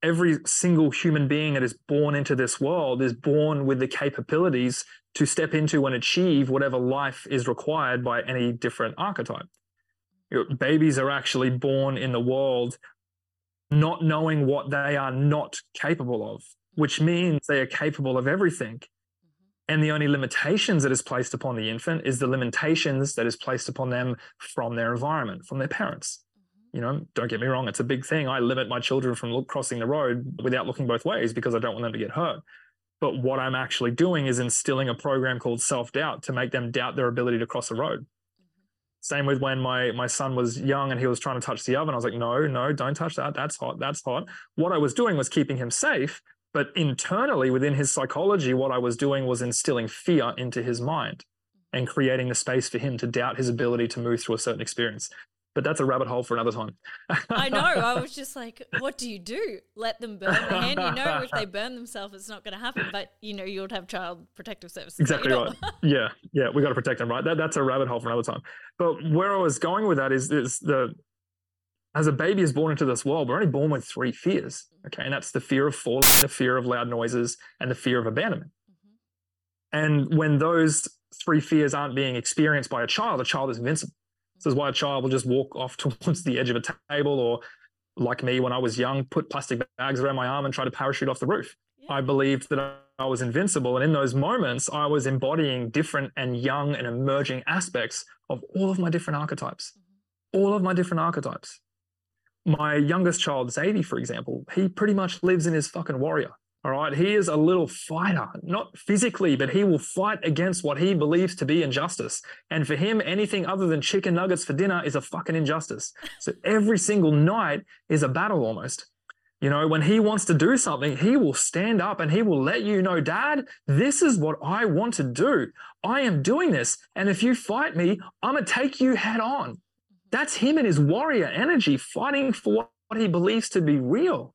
Every single human being that is born into this world is born with the capabilities to step into and achieve whatever life is required by any different archetype. Babies are actually born in the world not knowing what they are not capable of, which means they are capable of everything. And the only limitations that is placed upon the infant is the limitations that is placed upon them from their environment, from their parents. Mm-hmm. You know, don't get me wrong, it's a big thing. I limit my children from look, crossing the road without looking both ways because I don't want them to get hurt. But what I'm actually doing is instilling a program called self doubt to make them doubt their ability to cross a road. Mm-hmm. Same with when my my son was young and he was trying to touch the oven. I was like, no, no, don't touch that. That's hot. That's hot. What I was doing was keeping him safe, but internally within his psychology, what I was doing was instilling fear into his mind and creating the space for him to doubt his ability to move through a certain experience. But that's a rabbit hole for another time. I know. I was just like, what do you do? Let them burn their hand. You know, if they burn themselves, it's not going to happen. But you know, you'll have child protective services. Exactly right. Yeah, yeah, we got to protect them, right? That, that's a rabbit hole for another time. But where I was going with that is, is the as a baby is born into this world, we're only born with three fears. Okay, and that's the fear of falling, the fear of loud noises, and the fear of abandonment. Mm-hmm. And when those three fears aren't being experienced by a child, a child is invincible. This is why a child will just walk off towards the edge of a table, or like me when I was young, put plastic bags around my arm and try to parachute off the roof. Yeah. I believed that I was invincible. And in those moments, I was embodying different and young and emerging aspects of all of my different archetypes, mm-hmm. all of my different archetypes. My youngest child, Xavier, for example, he pretty much lives in his fucking warrior. All right. He is a little fighter, not physically, but he will fight against what he believes to be injustice. And for him, anything other than chicken nuggets for dinner is a fucking injustice. So every single night is a battle almost. You know, when he wants to do something, he will stand up and he will let you know, Dad, this is what I want to do. I am doing this. And if you fight me, I'm going to take you head on. That's him and his warrior energy fighting for what he believes to be real.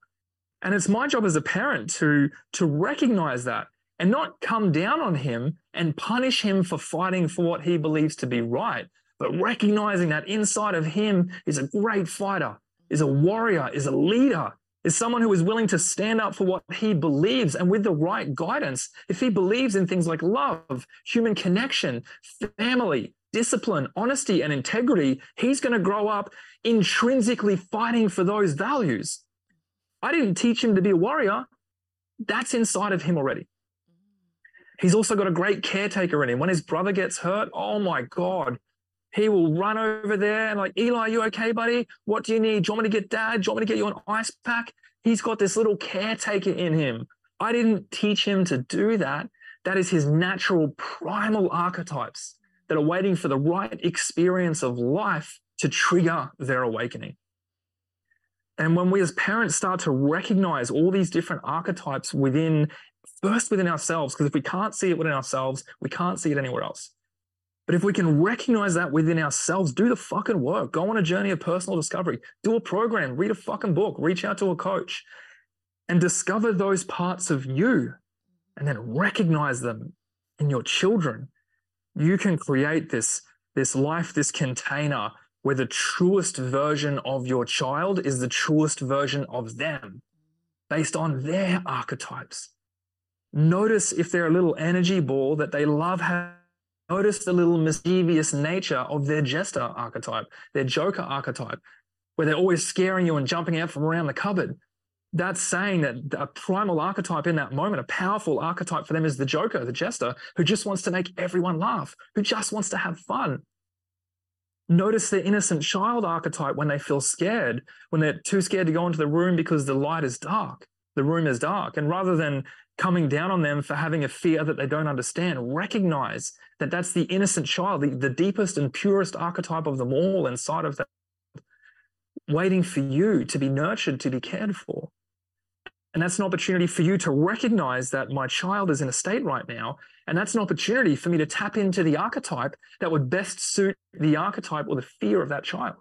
And it's my job as a parent to, to recognize that and not come down on him and punish him for fighting for what he believes to be right, but recognizing that inside of him is a great fighter, is a warrior, is a leader, is someone who is willing to stand up for what he believes and with the right guidance. If he believes in things like love, human connection, family, discipline, honesty, and integrity, he's going to grow up intrinsically fighting for those values. I didn't teach him to be a warrior. That's inside of him already. He's also got a great caretaker in him. When his brother gets hurt, oh my God, he will run over there and like, Eli, you okay, buddy? What do you need? Do you want me to get dad? Do you want me to get you an ice pack? He's got this little caretaker in him. I didn't teach him to do that. That is his natural primal archetypes that are waiting for the right experience of life to trigger their awakening. And when we as parents start to recognize all these different archetypes within, first within ourselves, because if we can't see it within ourselves, we can't see it anywhere else. But if we can recognize that within ourselves, do the fucking work, go on a journey of personal discovery, do a program, read a fucking book, reach out to a coach, and discover those parts of you and then recognize them in your children. You can create this, this life, this container where the truest version of your child is the truest version of them based on their archetypes. Notice if they're a little energy ball that they love having. Notice the little mischievous nature of their jester archetype, their joker archetype. where they're always scaring you and jumping out from around the cupboard. That's saying that a primal archetype in that moment, a powerful archetype for them is the joker, the jester, who just wants to make everyone laugh, who just wants to have fun. Notice the innocent child archetype when they feel scared, when they're too scared to go into the room because the light is dark, the room is dark. And rather than coming down on them for having a fear that they don't understand, recognize that that's the innocent child, the, the deepest and purest archetype of them all inside of that, waiting for you to be nurtured, to be cared for. And that's an opportunity for you to recognize that my child is in a state right now. And that's an opportunity for me to tap into the archetype that would best suit the archetype or the fear of that child.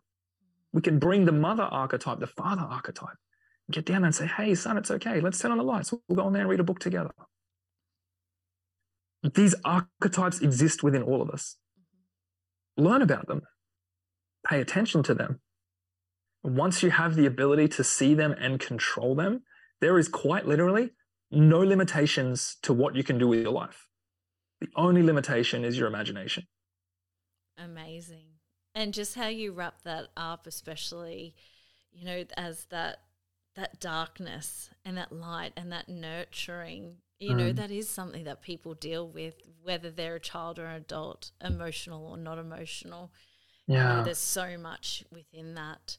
We can bring the mother archetype, the father archetype, get down and say, hey, son, it's okay. Let's turn on the lights. We'll go in there and read a book together. These archetypes exist within all of us. Mm-hmm. Learn about them, pay attention to them. Once you have the ability to see them and control them, there is quite literally no limitations to what you can do with your life. The only limitation is your imagination. Amazing. And just how you wrap that up, especially, you know, as that that darkness and that light and that nurturing, you mm. know, that is something that people deal with, whether they're a child or an adult, emotional or not emotional. Yeah. You know, there's so much within that.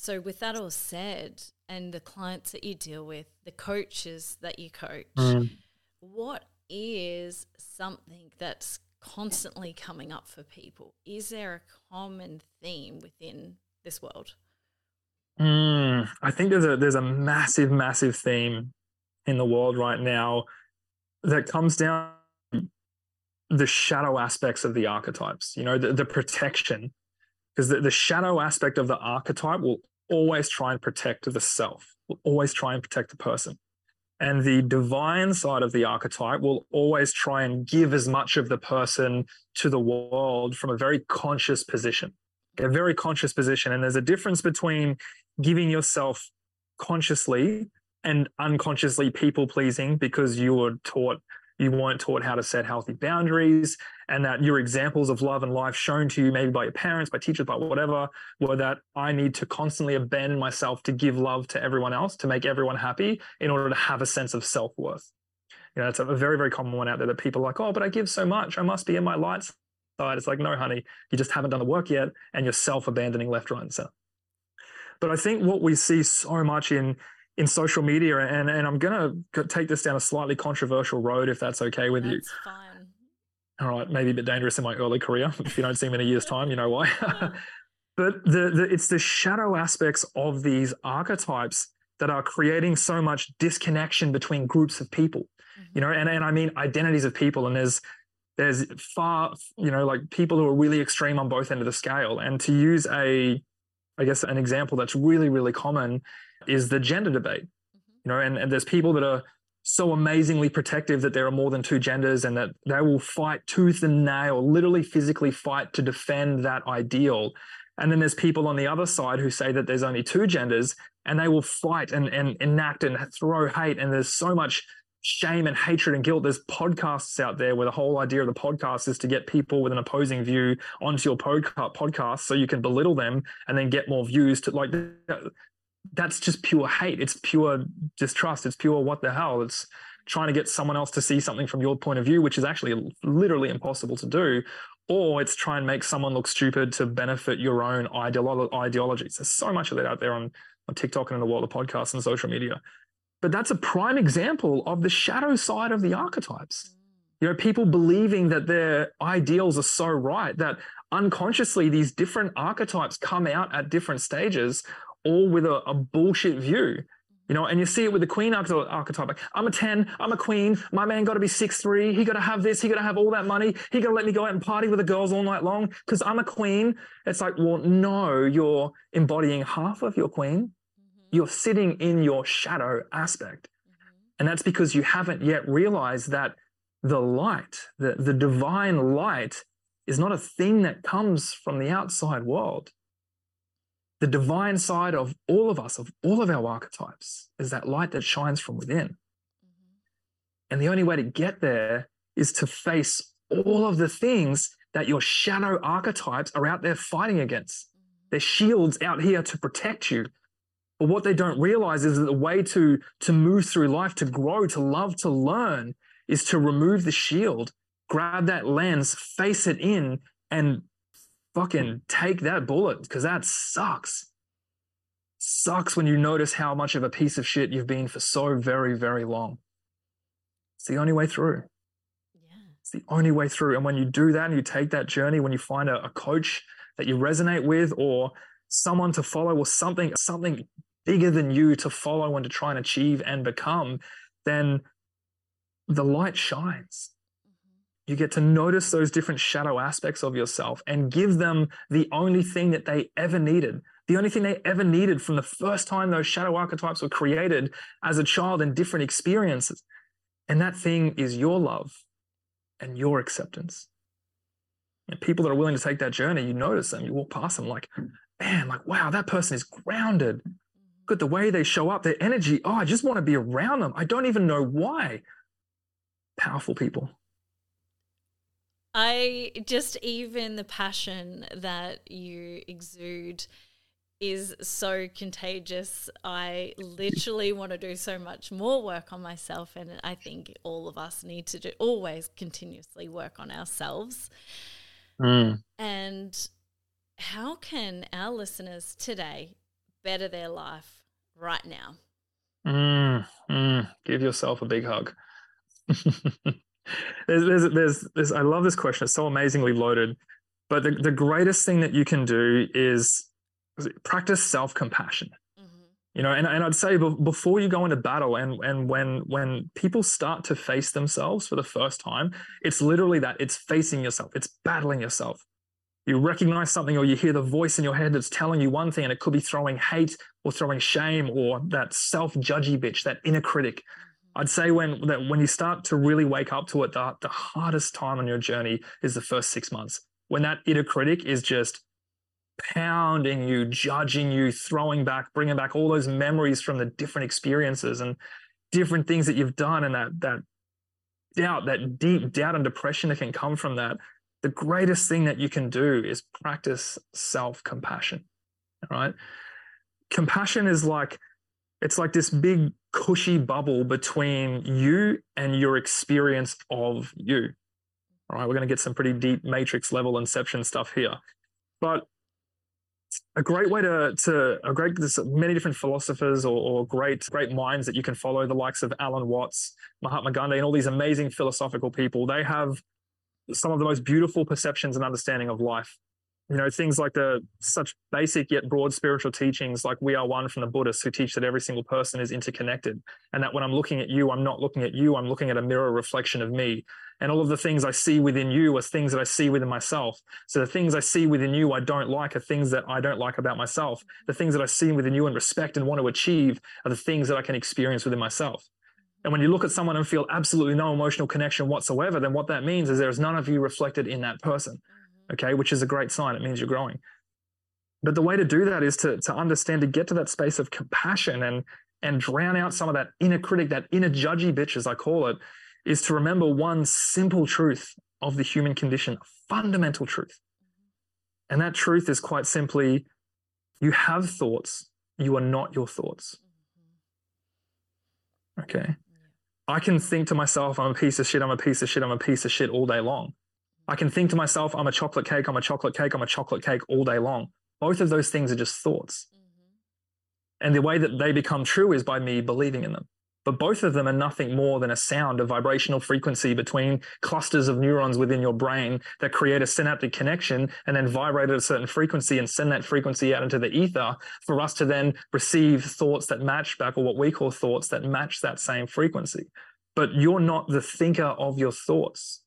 So, with that all said, and the clients that you deal with, the coaches that you coach, mm. what is something that's constantly coming up for people? Is there a common theme within this world? Mm, I think there's a there's a massive, massive theme in the world right now that comes down the shadow aspects of the archetypes. You know, the, the protection, because the, the shadow aspect of the archetype will always try and protect the self, will always try and protect the person. And the divine side of the archetype will always try and give as much of the person to the world from a very conscious position, a very conscious position. And there's a difference between giving yourself consciously and unconsciously people pleasing because you were taught you weren't taught how to set healthy boundaries and that your examples of love and life shown to you maybe by your parents by teachers by whatever were that i need to constantly abandon myself to give love to everyone else to make everyone happy in order to have a sense of self-worth. You know it's a very very common one out there that people are like oh but i give so much. I must be in my light side. It's like no honey you just haven't done the work yet and you're self-abandoning left right and center. But i think what we see so much in in social media and and I'm going to take this down a slightly controversial road if that's okay with that's you. Fine. All right, maybe a bit dangerous in my early career. If you don't see me in a year's time, you know why. but the, the it's the shadow aspects of these archetypes that are creating so much disconnection between groups of people. Mm-hmm. You know, and and I mean identities of people and there's there's far, you know, like people who are really extreme on both end of the scale. And to use a I guess an example that's really, really common is the gender debate. Mm-hmm. You know, and, and there's people that are so amazingly protective that there are more than two genders and that they will fight tooth and nail, literally physically fight to defend that ideal. And then there's people on the other side who say that there's only two genders and they will fight and, and enact and throw hate. And there's so much shame and hatred and guilt. There's podcasts out there where the whole idea of the podcast is to get people with an opposing view onto your podcast so you can belittle them and then get more views to like that's just pure hate. It's pure distrust. It's pure what the hell. It's trying to get someone else to see something from your point of view, which is actually literally impossible to do. Or it's try and make someone look stupid to benefit your own ideolo- ideologies. There's so much of that out there on, on TikTok and in the world of podcasts and social media. But that's a prime example of the shadow side of the archetypes. You know, people believing that their ideals are so right that unconsciously these different archetypes come out at different stages all with a, a bullshit view. You know, and you see it with the queen archetype. Like, I'm a 10, I'm a queen, my man got to be six three. he got to have this, he got to have all that money, he got to let me go out and party with the girls all night long because I'm a queen. It's like, well, no, you're embodying half of your queen. Mm-hmm. You're sitting in your shadow aspect. Mm-hmm. And that's because you haven't yet realized that the light, the, the divine light, is not a thing that comes from the outside world the divine side of all of us, of all of our archetypes, is that light that shines from within. Mm-hmm. And the only way to get there is to face all of the things that your shadow archetypes are out there fighting against. They're shields out here to protect you. But what they don't realize is that the way to, to move through life, to grow, to love, to learn, is to remove the shield, grab that lens, face it in, and fucking hmm. take that bullet because that sucks. Sucks when you notice how much of a piece of shit you've been for so very, very long. It's the only way through. Yeah. It's the only way through. And when you do that and you take that journey, when you find a, a coach that you resonate with or someone to follow or something, something bigger than you to follow and to try and achieve and become, then the light shines. You get to notice those different shadow aspects of yourself and give them the only thing that they ever needed. The only thing they ever needed from the first time those shadow archetypes were created as a child in different experiences. And that thing is your love and your acceptance. And people that are willing to take that journey, you notice them, you walk past them like, man, like, wow, that person is grounded. Good, the way they show up, their energy. Oh, I just want to be around them. I don't even know why. Powerful people. I just, even the passion that you exude is so contagious. I literally want to do so much more work on myself. And I think all of us need to do, always continuously work on ourselves. Mm. And how can our listeners today better their life right now? Mm, mm, give yourself a big hug. there's, there's, there's, there's, I love this question. It's so amazingly loaded. But the, the greatest thing that you can do is practice self compassion. Mm-hmm. You know, and, and I'd say before you go into battle and, and when when people start to face themselves for the first time, it's literally that it's facing yourself, it's battling yourself you recognize something or you hear the voice in your head that's telling you one thing and it could be throwing hate or throwing shame or that self-judgy bitch that inner critic mm-hmm. I'd say when that when you start to really wake up to it the, the hardest time on your journey is the first six months when that inner critic is just pounding you judging you throwing back bringing back all those memories from the different experiences and different things that you've done and that that doubt that deep doubt and depression that can come from that the greatest thing that you can do is practice self compassion. Right? Compassion is like, it's like this big cushy bubble between you and your experience of you. All right, we're going to get some pretty deep matrix level inception stuff here. But a great way to to a great there's many different philosophers or, or, great great minds that you can follow the likes of Alan Watts, Mahatma Gandhi, and all these amazing philosophical people. They have some of the most beautiful perceptions and understanding of life. You know, things like the such basic yet broad spiritual teachings, like we are one from the Buddhists who teach that every single person is interconnected. And that when I'm looking at you, I'm not looking at you, I'm looking at a mirror reflection of me. And all of the things I see within you are things that I see within myself. So the things I see within you I don't like are things that I don't like about myself. The things that I see within you and respect and want to achieve are the things that I can experience within myself. And when you look at someone and feel absolutely no emotional connection whatsoever, then what that means is there's none of you reflected in that person. Okay, which is a great sign. It means you're growing. But the way to do that is to, to understand, to get to that space of compassion and and drown out some of that inner critic, that inner judgy bitch, as I call it, is to remember one simple truth of the human condition, a fundamental truth. And that truth is quite simply you have thoughts, you are not your thoughts. Okay. I can think to myself, I'm a piece of shit, I'm a piece of shit, I'm a piece of shit all day long. I can think to myself, I'm a chocolate cake, I'm a chocolate cake, I'm a chocolate cake all day long. Both of those things are just thoughts. Mm-hmm. And the way that they become true is by me believing in them. But both of them are nothing more than a sound, a vibrational frequency between clusters of neurons within your brain that create a synaptic connection and then vibrate at a certain frequency and send that frequency out into the ether for us to then receive thoughts that match back, or what we call thoughts that match that same frequency. But you're not the thinker of your thoughts,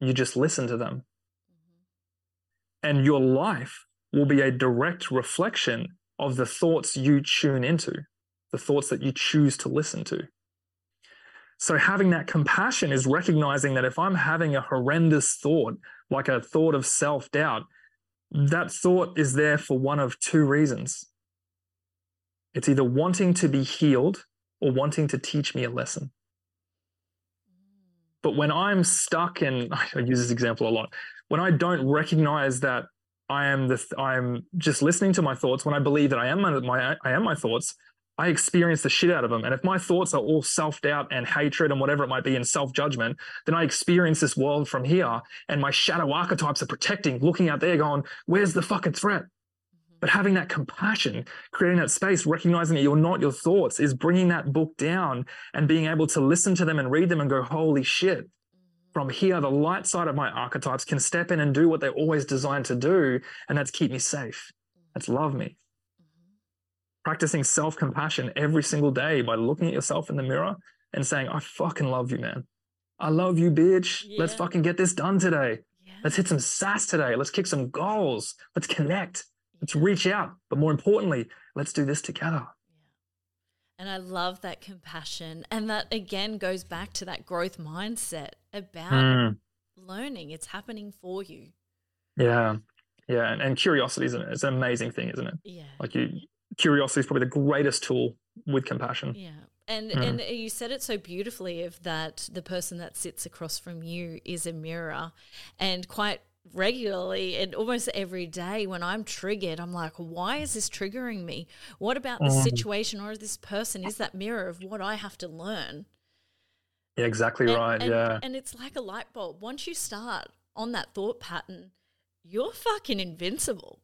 you just listen to them. Mm-hmm. And your life will be a direct reflection of the thoughts you tune into the thoughts that you choose to listen to. So, having that compassion is recognizing that if I'm having a horrendous thought, like a thought of self doubt, that thought is there for one of two reasons. It's either wanting to be healed or wanting to teach me a lesson. But when I'm stuck, and I use this example a lot, when I don't recognize that I am the I am just listening to my thoughts when I believe that I am my, my I am my thoughts. I experience the shit out of them. And if my thoughts are all self doubt and hatred and whatever it might be and self judgment, then I experience this world from here. And my shadow archetypes are protecting, looking out there, going, where's the fucking threat? But having that compassion, creating that space, recognizing that you're not your thoughts, is bringing that book down and being able to listen to them and read them and go, holy shit. From here, the light side of my archetypes can step in and do what they're always designed to do. And that's keep me safe. That's love me. Practicing self compassion every single day by looking at yourself in the mirror and saying, I fucking love you, man. I love you, bitch. Yeah. Let's fucking get this done today. Yeah. Let's hit some sass today. Let's kick some goals. Let's connect. Let's reach out. But more importantly, let's do this together. And I love that compassion. And that again goes back to that growth mindset about mm. learning. It's happening for you. Yeah. Yeah. And, and curiosity is an, it's an amazing thing, isn't it? Yeah. Like you, curiosity is probably the greatest tool with compassion. Yeah. And mm. and you said it so beautifully of that the person that sits across from you is a mirror and quite regularly and almost every day when I'm triggered, I'm like, why is this triggering me? What about this mm. situation or this person is that mirror of what I have to learn? Yeah, exactly and, right. And, yeah. And it's like a light bulb. Once you start on that thought pattern, you're fucking invincible.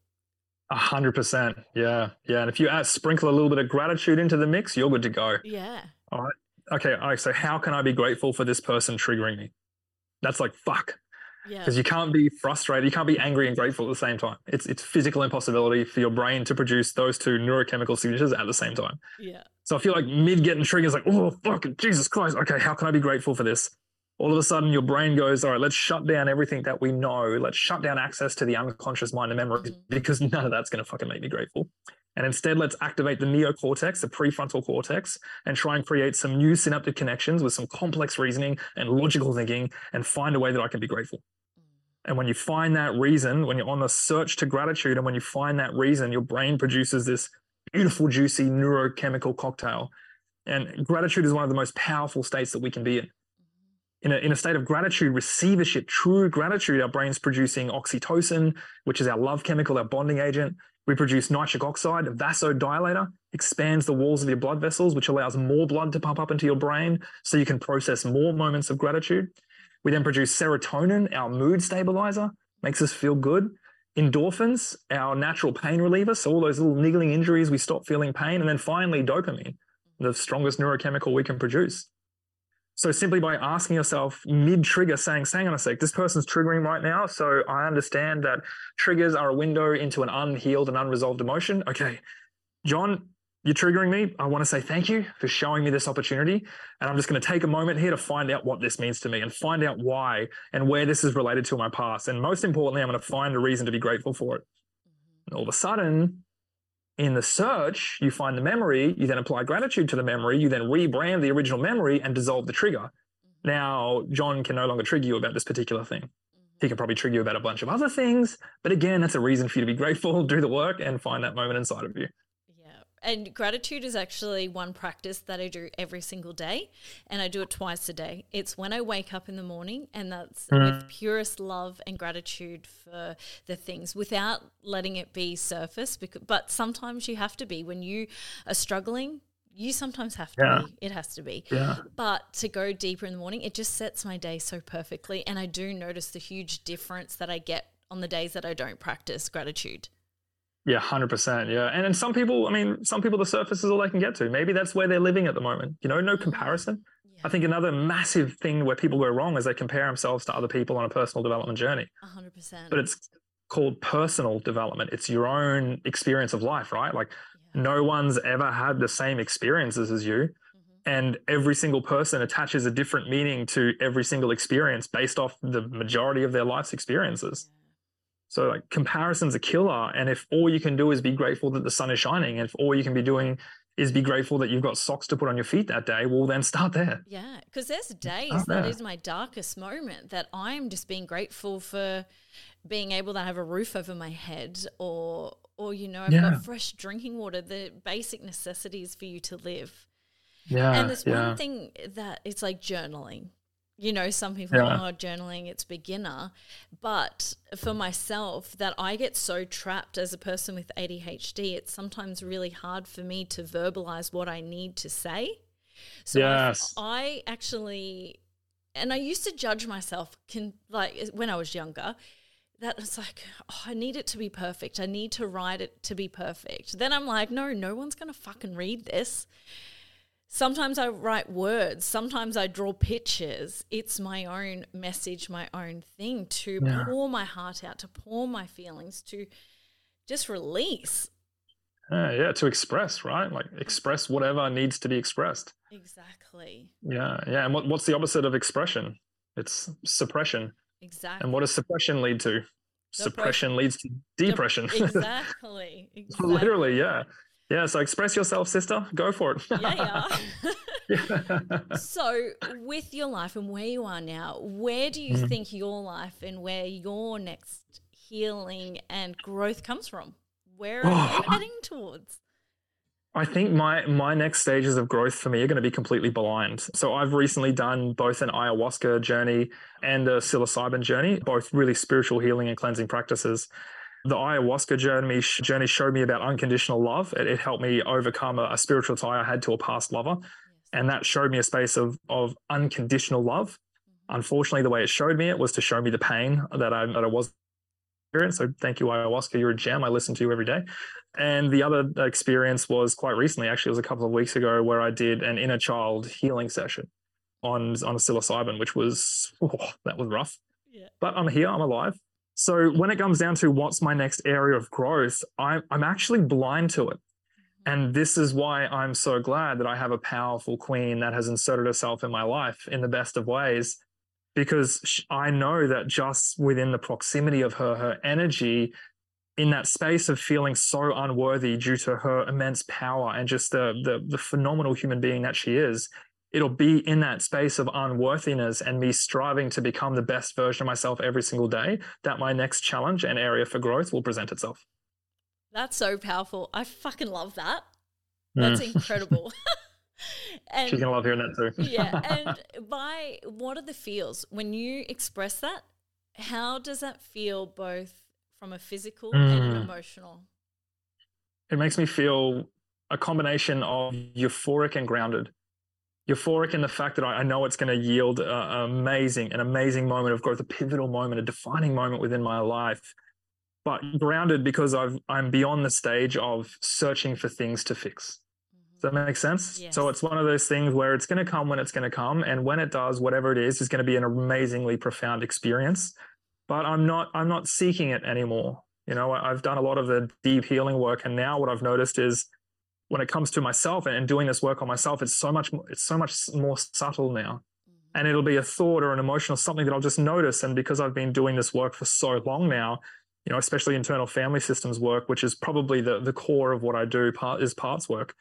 A hundred percent. Yeah. Yeah. And if you add, sprinkle a little bit of gratitude into the mix, you're good to go. Yeah. All right. Okay. All right. So how can I be grateful for this person triggering me? That's like, fuck because you can't be frustrated you can't be angry and grateful at the same time. It's it's physical impossibility for your brain to produce those two neurochemical signatures at the same time. Yeah. So i feel like mid getting triggers like oh fuck jesus christ okay how can i be grateful for this? All of a sudden your brain goes all right let's shut down everything that we know. Let's shut down access to the unconscious mind and memories mm-hmm. because none of that's going to fucking make me grateful and instead, let's activate the neocortex, the prefrontal cortex, and try and create some new synaptic connections with some complex reasoning and logical thinking and find a way that I can be grateful. And when you find that reason, when you're on the search to gratitude, and when you find that reason, your brain produces this beautiful, juicy neurochemical cocktail. And gratitude is one of the most powerful states that we can be in. In a, in a state of gratitude, receivership, true gratitude, our brain's producing oxytocin, which is our love chemical, our bonding agent. We produce nitric oxide, vasodilator, expands the walls of your blood vessels, which allows more blood to pump up into your brain so you can process more moments of gratitude. We then produce serotonin, our mood stabilizer, makes us feel good. Endorphins, our natural pain reliever. So all those little niggling injuries, we stop feeling pain. And then finally, dopamine, the strongest neurochemical we can produce. So simply by asking yourself mid trigger, saying, hang on a sec, this person's triggering right now. So I understand that triggers are a window into an unhealed and unresolved emotion. Okay, John, you're triggering me. I want to say thank you for showing me this opportunity. And I'm just going to take a moment here to find out what this means to me and find out why and where this is related to my past. And most importantly, I'm going to find a reason to be grateful for it. And all of a sudden, in the search, you find the memory, you then apply gratitude to the memory, you then rebrand the original memory and dissolve the trigger. Mm-hmm. Now, John can no longer trigger you about this particular thing. Mm-hmm. He can probably trigger you about a bunch of other things. But again, that's a reason for you to be grateful, do the work, and find that moment inside of you. And gratitude is actually one practice that I do every single day, and I do it twice a day. It's when I wake up in the morning, and that's mm. with purest love and gratitude for the things without letting it be surface. Because, but sometimes you have to be when you are struggling. You sometimes have to yeah. be. It has to be. Yeah. But to go deeper in the morning, it just sets my day so perfectly. And I do notice the huge difference that I get on the days that I don't practice gratitude. Yeah, hundred percent. Yeah, and and some people, I mean, some people, the surface is all they can get to. Maybe that's where they're living at the moment. You know, no comparison. Yeah. I think another massive thing where people go wrong is they compare themselves to other people on a personal development journey. hundred percent. But it's called personal development. It's your own experience of life, right? Like yeah. no one's ever had the same experiences as you. Mm-hmm. And every single person attaches a different meaning to every single experience based off the majority of their life's experiences. So like comparison's a killer. And if all you can do is be grateful that the sun is shining, and if all you can be doing is be grateful that you've got socks to put on your feet that day, well then start there. Yeah. Because there's days that is my darkest moment that I'm just being grateful for being able to have a roof over my head or or you know, I've yeah. got fresh drinking water, the basic necessities for you to live. Yeah. And there's yeah. one thing that it's like journaling you know, some people yeah. are oh, journaling, it's beginner. But for myself, that I get so trapped as a person with ADHD, it's sometimes really hard for me to verbalize what I need to say. So yes. I, actually, and I used to judge myself, can like when I was younger, that it's like, oh, I need it to be perfect. I need to write it to be perfect. Then I'm like, no, no one's going to fucking read this. Sometimes I write words, sometimes I draw pictures. It's my own message, my own thing to yeah. pour my heart out, to pour my feelings, to just release. Uh, yeah, to express, right? Like express whatever needs to be expressed. Exactly. Yeah, yeah. And what, what's the opposite of expression? It's suppression. Exactly. And what does suppression lead to? Suppression leads to depression. exactly. exactly. Literally, yeah. Yeah, so express yourself, sister. Go for it. yeah, yeah. so, with your life and where you are now, where do you mm. think your life and where your next healing and growth comes from? Where are oh, you heading towards? I think my my next stages of growth for me are going to be completely blind. So I've recently done both an ayahuasca journey and a psilocybin journey, both really spiritual healing and cleansing practices the ayahuasca journey, journey showed me about unconditional love. It, it helped me overcome a, a, spiritual tie I had to a past lover. And that showed me a space of, of unconditional love. Mm-hmm. Unfortunately, the way it showed me it was to show me the pain that I, that I was experiencing. So thank you, ayahuasca. You're a gem. I listen to you every day. And the other experience was quite recently, actually, it was a couple of weeks ago, where I did an inner child healing session on, on a psilocybin, which was, oh, that was rough. Yeah. But I'm here, I'm alive. So when it comes down to what's my next area of growth, I'm, I'm actually blind to it. Mm-hmm. And this is why I'm so glad that I have a powerful queen that has inserted herself in my life in the best of ways, because I know that just within the proximity of her, her energy, in that space of feeling so unworthy due to her immense power and just the, the, the phenomenal human being that she is, it'll be in that space of unworthiness and me striving to become the best version of myself every single day that my next challenge and area for growth will present itself. That's so powerful. I fucking love that. That's mm. incredible. and, She's gonna love hearing that too. yeah. And by what are the feels when you express that? How does that feel both from a physical mm. and an emotional? It makes me feel a combination of euphoric and grounded euphoric in the fact that I, I know it's going to yield an amazing, an amazing moment of growth, a pivotal moment, a defining moment within my life, but grounded because I've I'm beyond the stage of searching for things to fix. Does that mm-hmm. make sense? Yes. So it's one of those things where it's going to come when it's going to come, and when it does, whatever it is, is going to be an amazingly profound experience. But I'm not I'm not seeking it anymore. You know, I've done a lot of the deep healing work, and now what I've noticed is when it comes to myself and doing this work on myself, it's so much it's so much more subtle now. Mm-hmm. And it'll be a thought or an emotion or something that I'll just notice. And because I've been doing this work for so long now, you know, especially internal family systems work, which is probably the the core of what I do, part is parts work.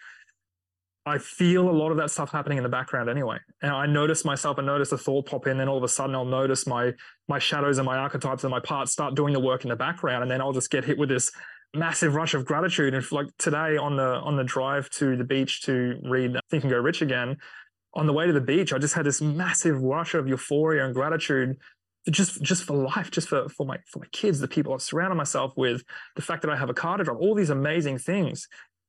I feel a lot of that stuff happening in the background anyway. And I notice myself and notice a thought pop in, then all of a sudden I'll notice my my shadows and my archetypes and my parts start doing the work in the background. And then I'll just get hit with this massive rush of gratitude. And like today on the on the drive to the beach to read Think and Grow Rich again, on the way to the beach, I just had this massive rush of euphoria and gratitude just just for life, just for for my for my kids, the people I've surrounded myself with, the fact that I have a car to drive, all these amazing things.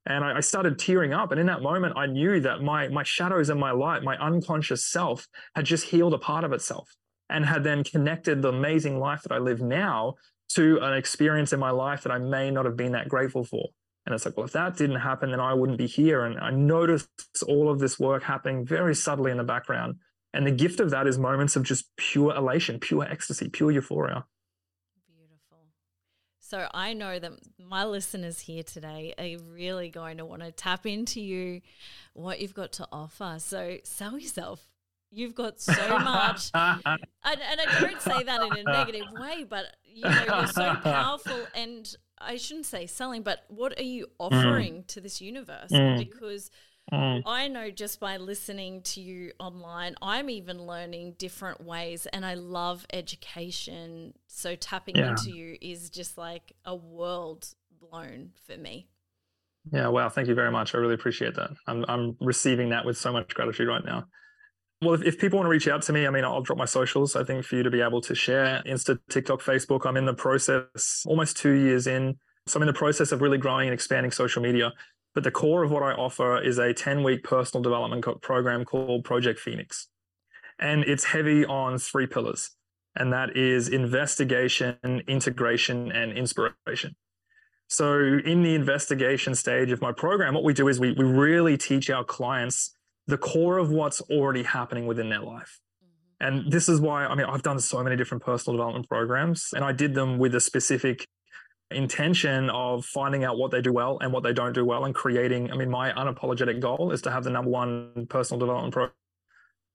And I, I started tearing up. And in that moment, I knew that my my shadows and my light, my unconscious self, had just healed a part of itself and had then connected the amazing life that I live now to an experience in my life that I may not have been that grateful for. And it's like, well, if that didn't happen, then I wouldn't be here. And I notice all of this work happening very subtly in the background. And the gift of that is moments of just pure elation, pure ecstasy, pure euphoria. Beautiful. So I know that my listeners here today are really going to want to tap into you, what you've got to offer. So sell yourself. You've got so much. and, and I don't say that in a negative way, but you know, you're so powerful and I shouldn't say selling, but what are you mm. offering mm. to this universe? Mm. Because mm. I know just by listening to you online, I'm even learning different ways and I love education. So tapping yeah. into you is just like a world blown for me. Yeah, wow, thank you very much. I really appreciate that. I'm I'm receiving that with so much gratitude right now. Well, if, if people want to reach out to me, I mean, I'll drop my socials, I think, for you to be able to share Insta, TikTok, Facebook. I'm in the process, almost two years in. So I'm in the process of really growing and expanding social media. But the core of what I offer is a 10 week personal development program called Project Phoenix. And it's heavy on three pillars, and that is investigation, integration, and inspiration. So, in the investigation stage of my program, what we do is we, we really teach our clients the core of what's already happening within their life. Mm-hmm. And this is why, I mean, I've done so many different personal development programs, and I did them with a specific intention of finding out what they do well and what they don't do well and creating. I mean, my unapologetic goal is to have the number one personal development program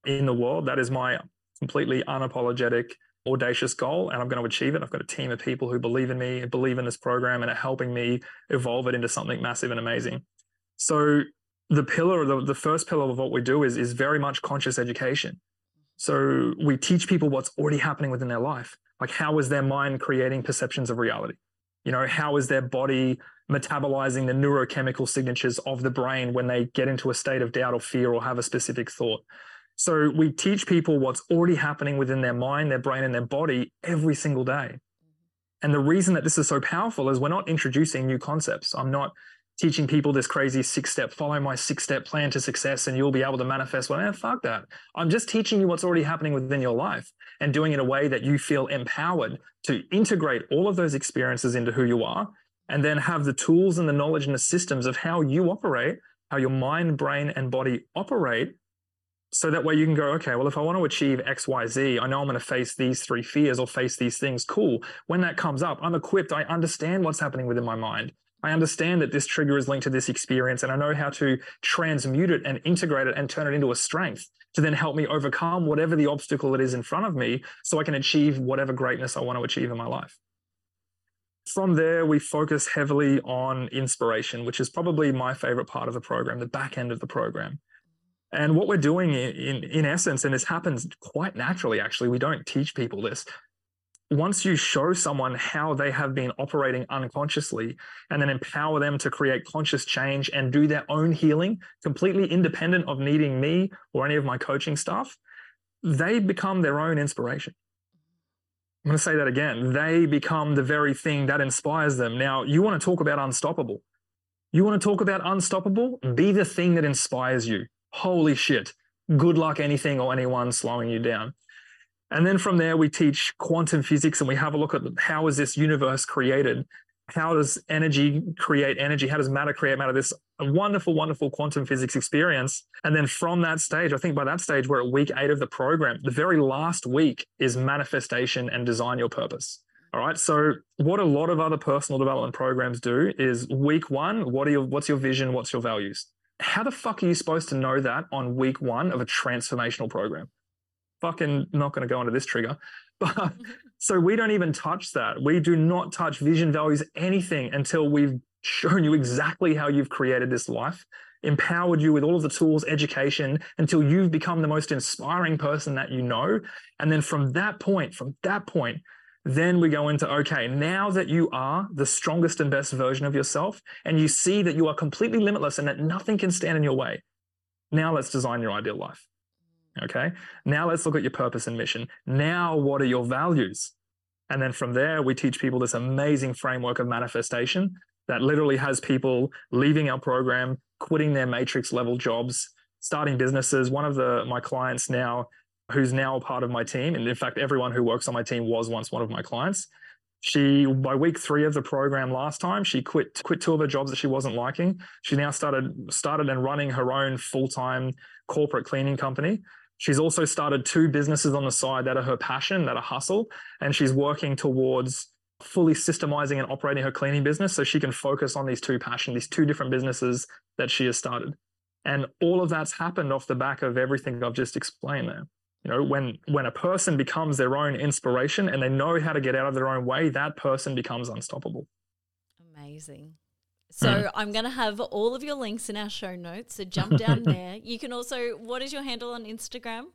in the world. That is my completely unapologetic, audacious goal, and I'm going to achieve it. I've got a team of people who believe in me, believe in this program, and are helping me evolve it into something massive and amazing. So the pillar, the, the first pillar of what we do is, is very much conscious education. So we teach people what's already happening within their life. Like how is their mind creating perceptions of reality? You know, how is their body metabolizing the neurochemical signatures of the brain when they get into a state of doubt or fear or have a specific thought? So we teach people what's already happening within their mind, their brain, and their body every single day. And the reason that this is so powerful is we're not introducing new concepts. I'm not teaching people this crazy six step, follow my six step plan to success and you'll be able to manifest. Well, man, eh, fuck that. I'm just teaching you what's already happening within your life and doing it in a way that you feel empowered to integrate all of those experiences into who you are and then have the tools and the knowledge and the systems of how you operate, how your mind, brain, and body operate. So that way you can go, okay, well, if I want to achieve X, Y, Z, I know I'm going to face these three fears or face these things. Cool. When that comes up, I'm equipped. I understand what's happening within my mind. I understand that this trigger is linked to this experience and I know how to transmute it and integrate it and turn it into a strength to then help me overcome whatever the obstacle it is in front of me so I can achieve whatever greatness I want to achieve in my life. From there, we focus heavily on inspiration, which is probably my favorite part of the program, the back end of the program. And what we're doing in, in, in essence, and this happens quite naturally, actually, we don't teach people this, once you show someone how they have been operating unconsciously and then empower them to create conscious change and do their own healing completely independent of needing me or any of my coaching staff, they become their own inspiration. I'm going to say that again. They become the very thing that inspires them. Now, you want to talk about unstoppable. You want to talk about unstoppable? Be the thing that inspires you. Holy shit. Good luck anything or anyone slowing you down. And then from there, we teach quantum physics and we have a look at how is this universe created? How does energy create energy? How does matter create matter? This wonderful, wonderful quantum physics experience. And then from that stage, I think by that stage, we're at week eight of the program. The very last week is manifestation and design your purpose. All right. So what a lot of other personal development programs do is week one, what are your what's your vision? What's your values? How the fuck are you supposed to know that on week one of a transformational program? Fucking not going to go into this trigger. But mm-hmm. so we don't even touch that. We do not touch vision, values, anything until we've shown you exactly how you've created this life, empowered you with all of the tools, education, until you've become the most inspiring person that you know. And then from that point, from that point, then we go into okay, now that you are the strongest and best version of yourself, and you see that you are completely limitless and that nothing can stand in your way, now let's design your ideal life. Okay. Now let's look at your purpose and mission. Now, what are your values? And then from there, we teach people this amazing framework of manifestation that literally has people leaving our program, quitting their matrix level jobs, starting businesses. One of the my clients now, who's now a part of my team, and in fact, everyone who works on my team was once one of my clients. She by week three of the program last time, she quit quit two of her jobs that she wasn't liking. She now started started and running her own full time corporate cleaning company. She's also started two businesses on the side that are her passion, that are hustle, and she's working towards fully systemizing and operating her cleaning business so she can focus on these two passions, these two different businesses that she has started. And all of that's happened off the back of everything I've just explained there. You know, when when a person becomes their own inspiration and they know how to get out of their own way, that person becomes unstoppable. Amazing. So mm. I'm going to have all of your links in our show notes. So jump down there. You can also, what is your handle on Instagram?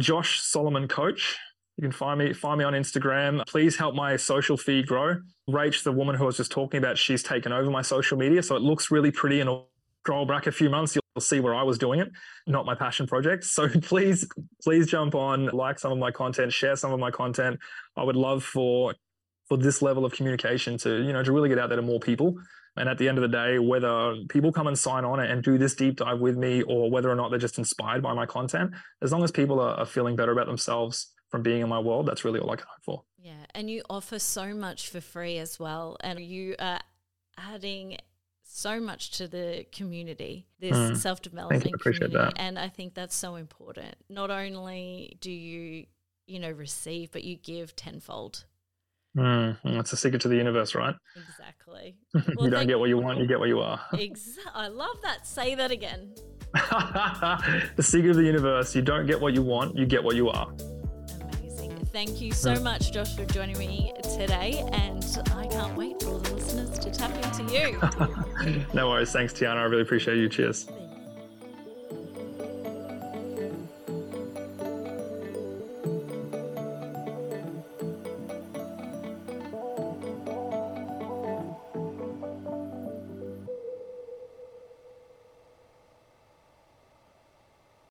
Josh Solomon Coach. You can find me find me on Instagram. Please help my social feed grow. Rach, the woman who I was just talking about, she's taken over my social media, so it looks really pretty. And scroll back a few months, you'll see where I was doing it, not my passion project. So please, please jump on, like some of my content, share some of my content. I would love for for this level of communication to, you know, to really get out there to more people. And at the end of the day, whether people come and sign on and do this deep dive with me or whether or not they're just inspired by my content, as long as people are, are feeling better about themselves from being in my world, that's really all I can hope for. Yeah. And you offer so much for free as well. And you are adding so much to the community, this mm. self development community. That. And I think that's so important. Not only do you, you know, receive, but you give tenfold. Mm, that's the secret to the universe, right? Exactly. Well, you don't get what you want, you get what you are. Exactly. I love that. Say that again. the secret of the universe you don't get what you want, you get what you are. Amazing. Thank you so much, Josh, for joining me today. And I can't wait for all the listeners to tap into you. no worries. Thanks, Tiana. I really appreciate you. Cheers.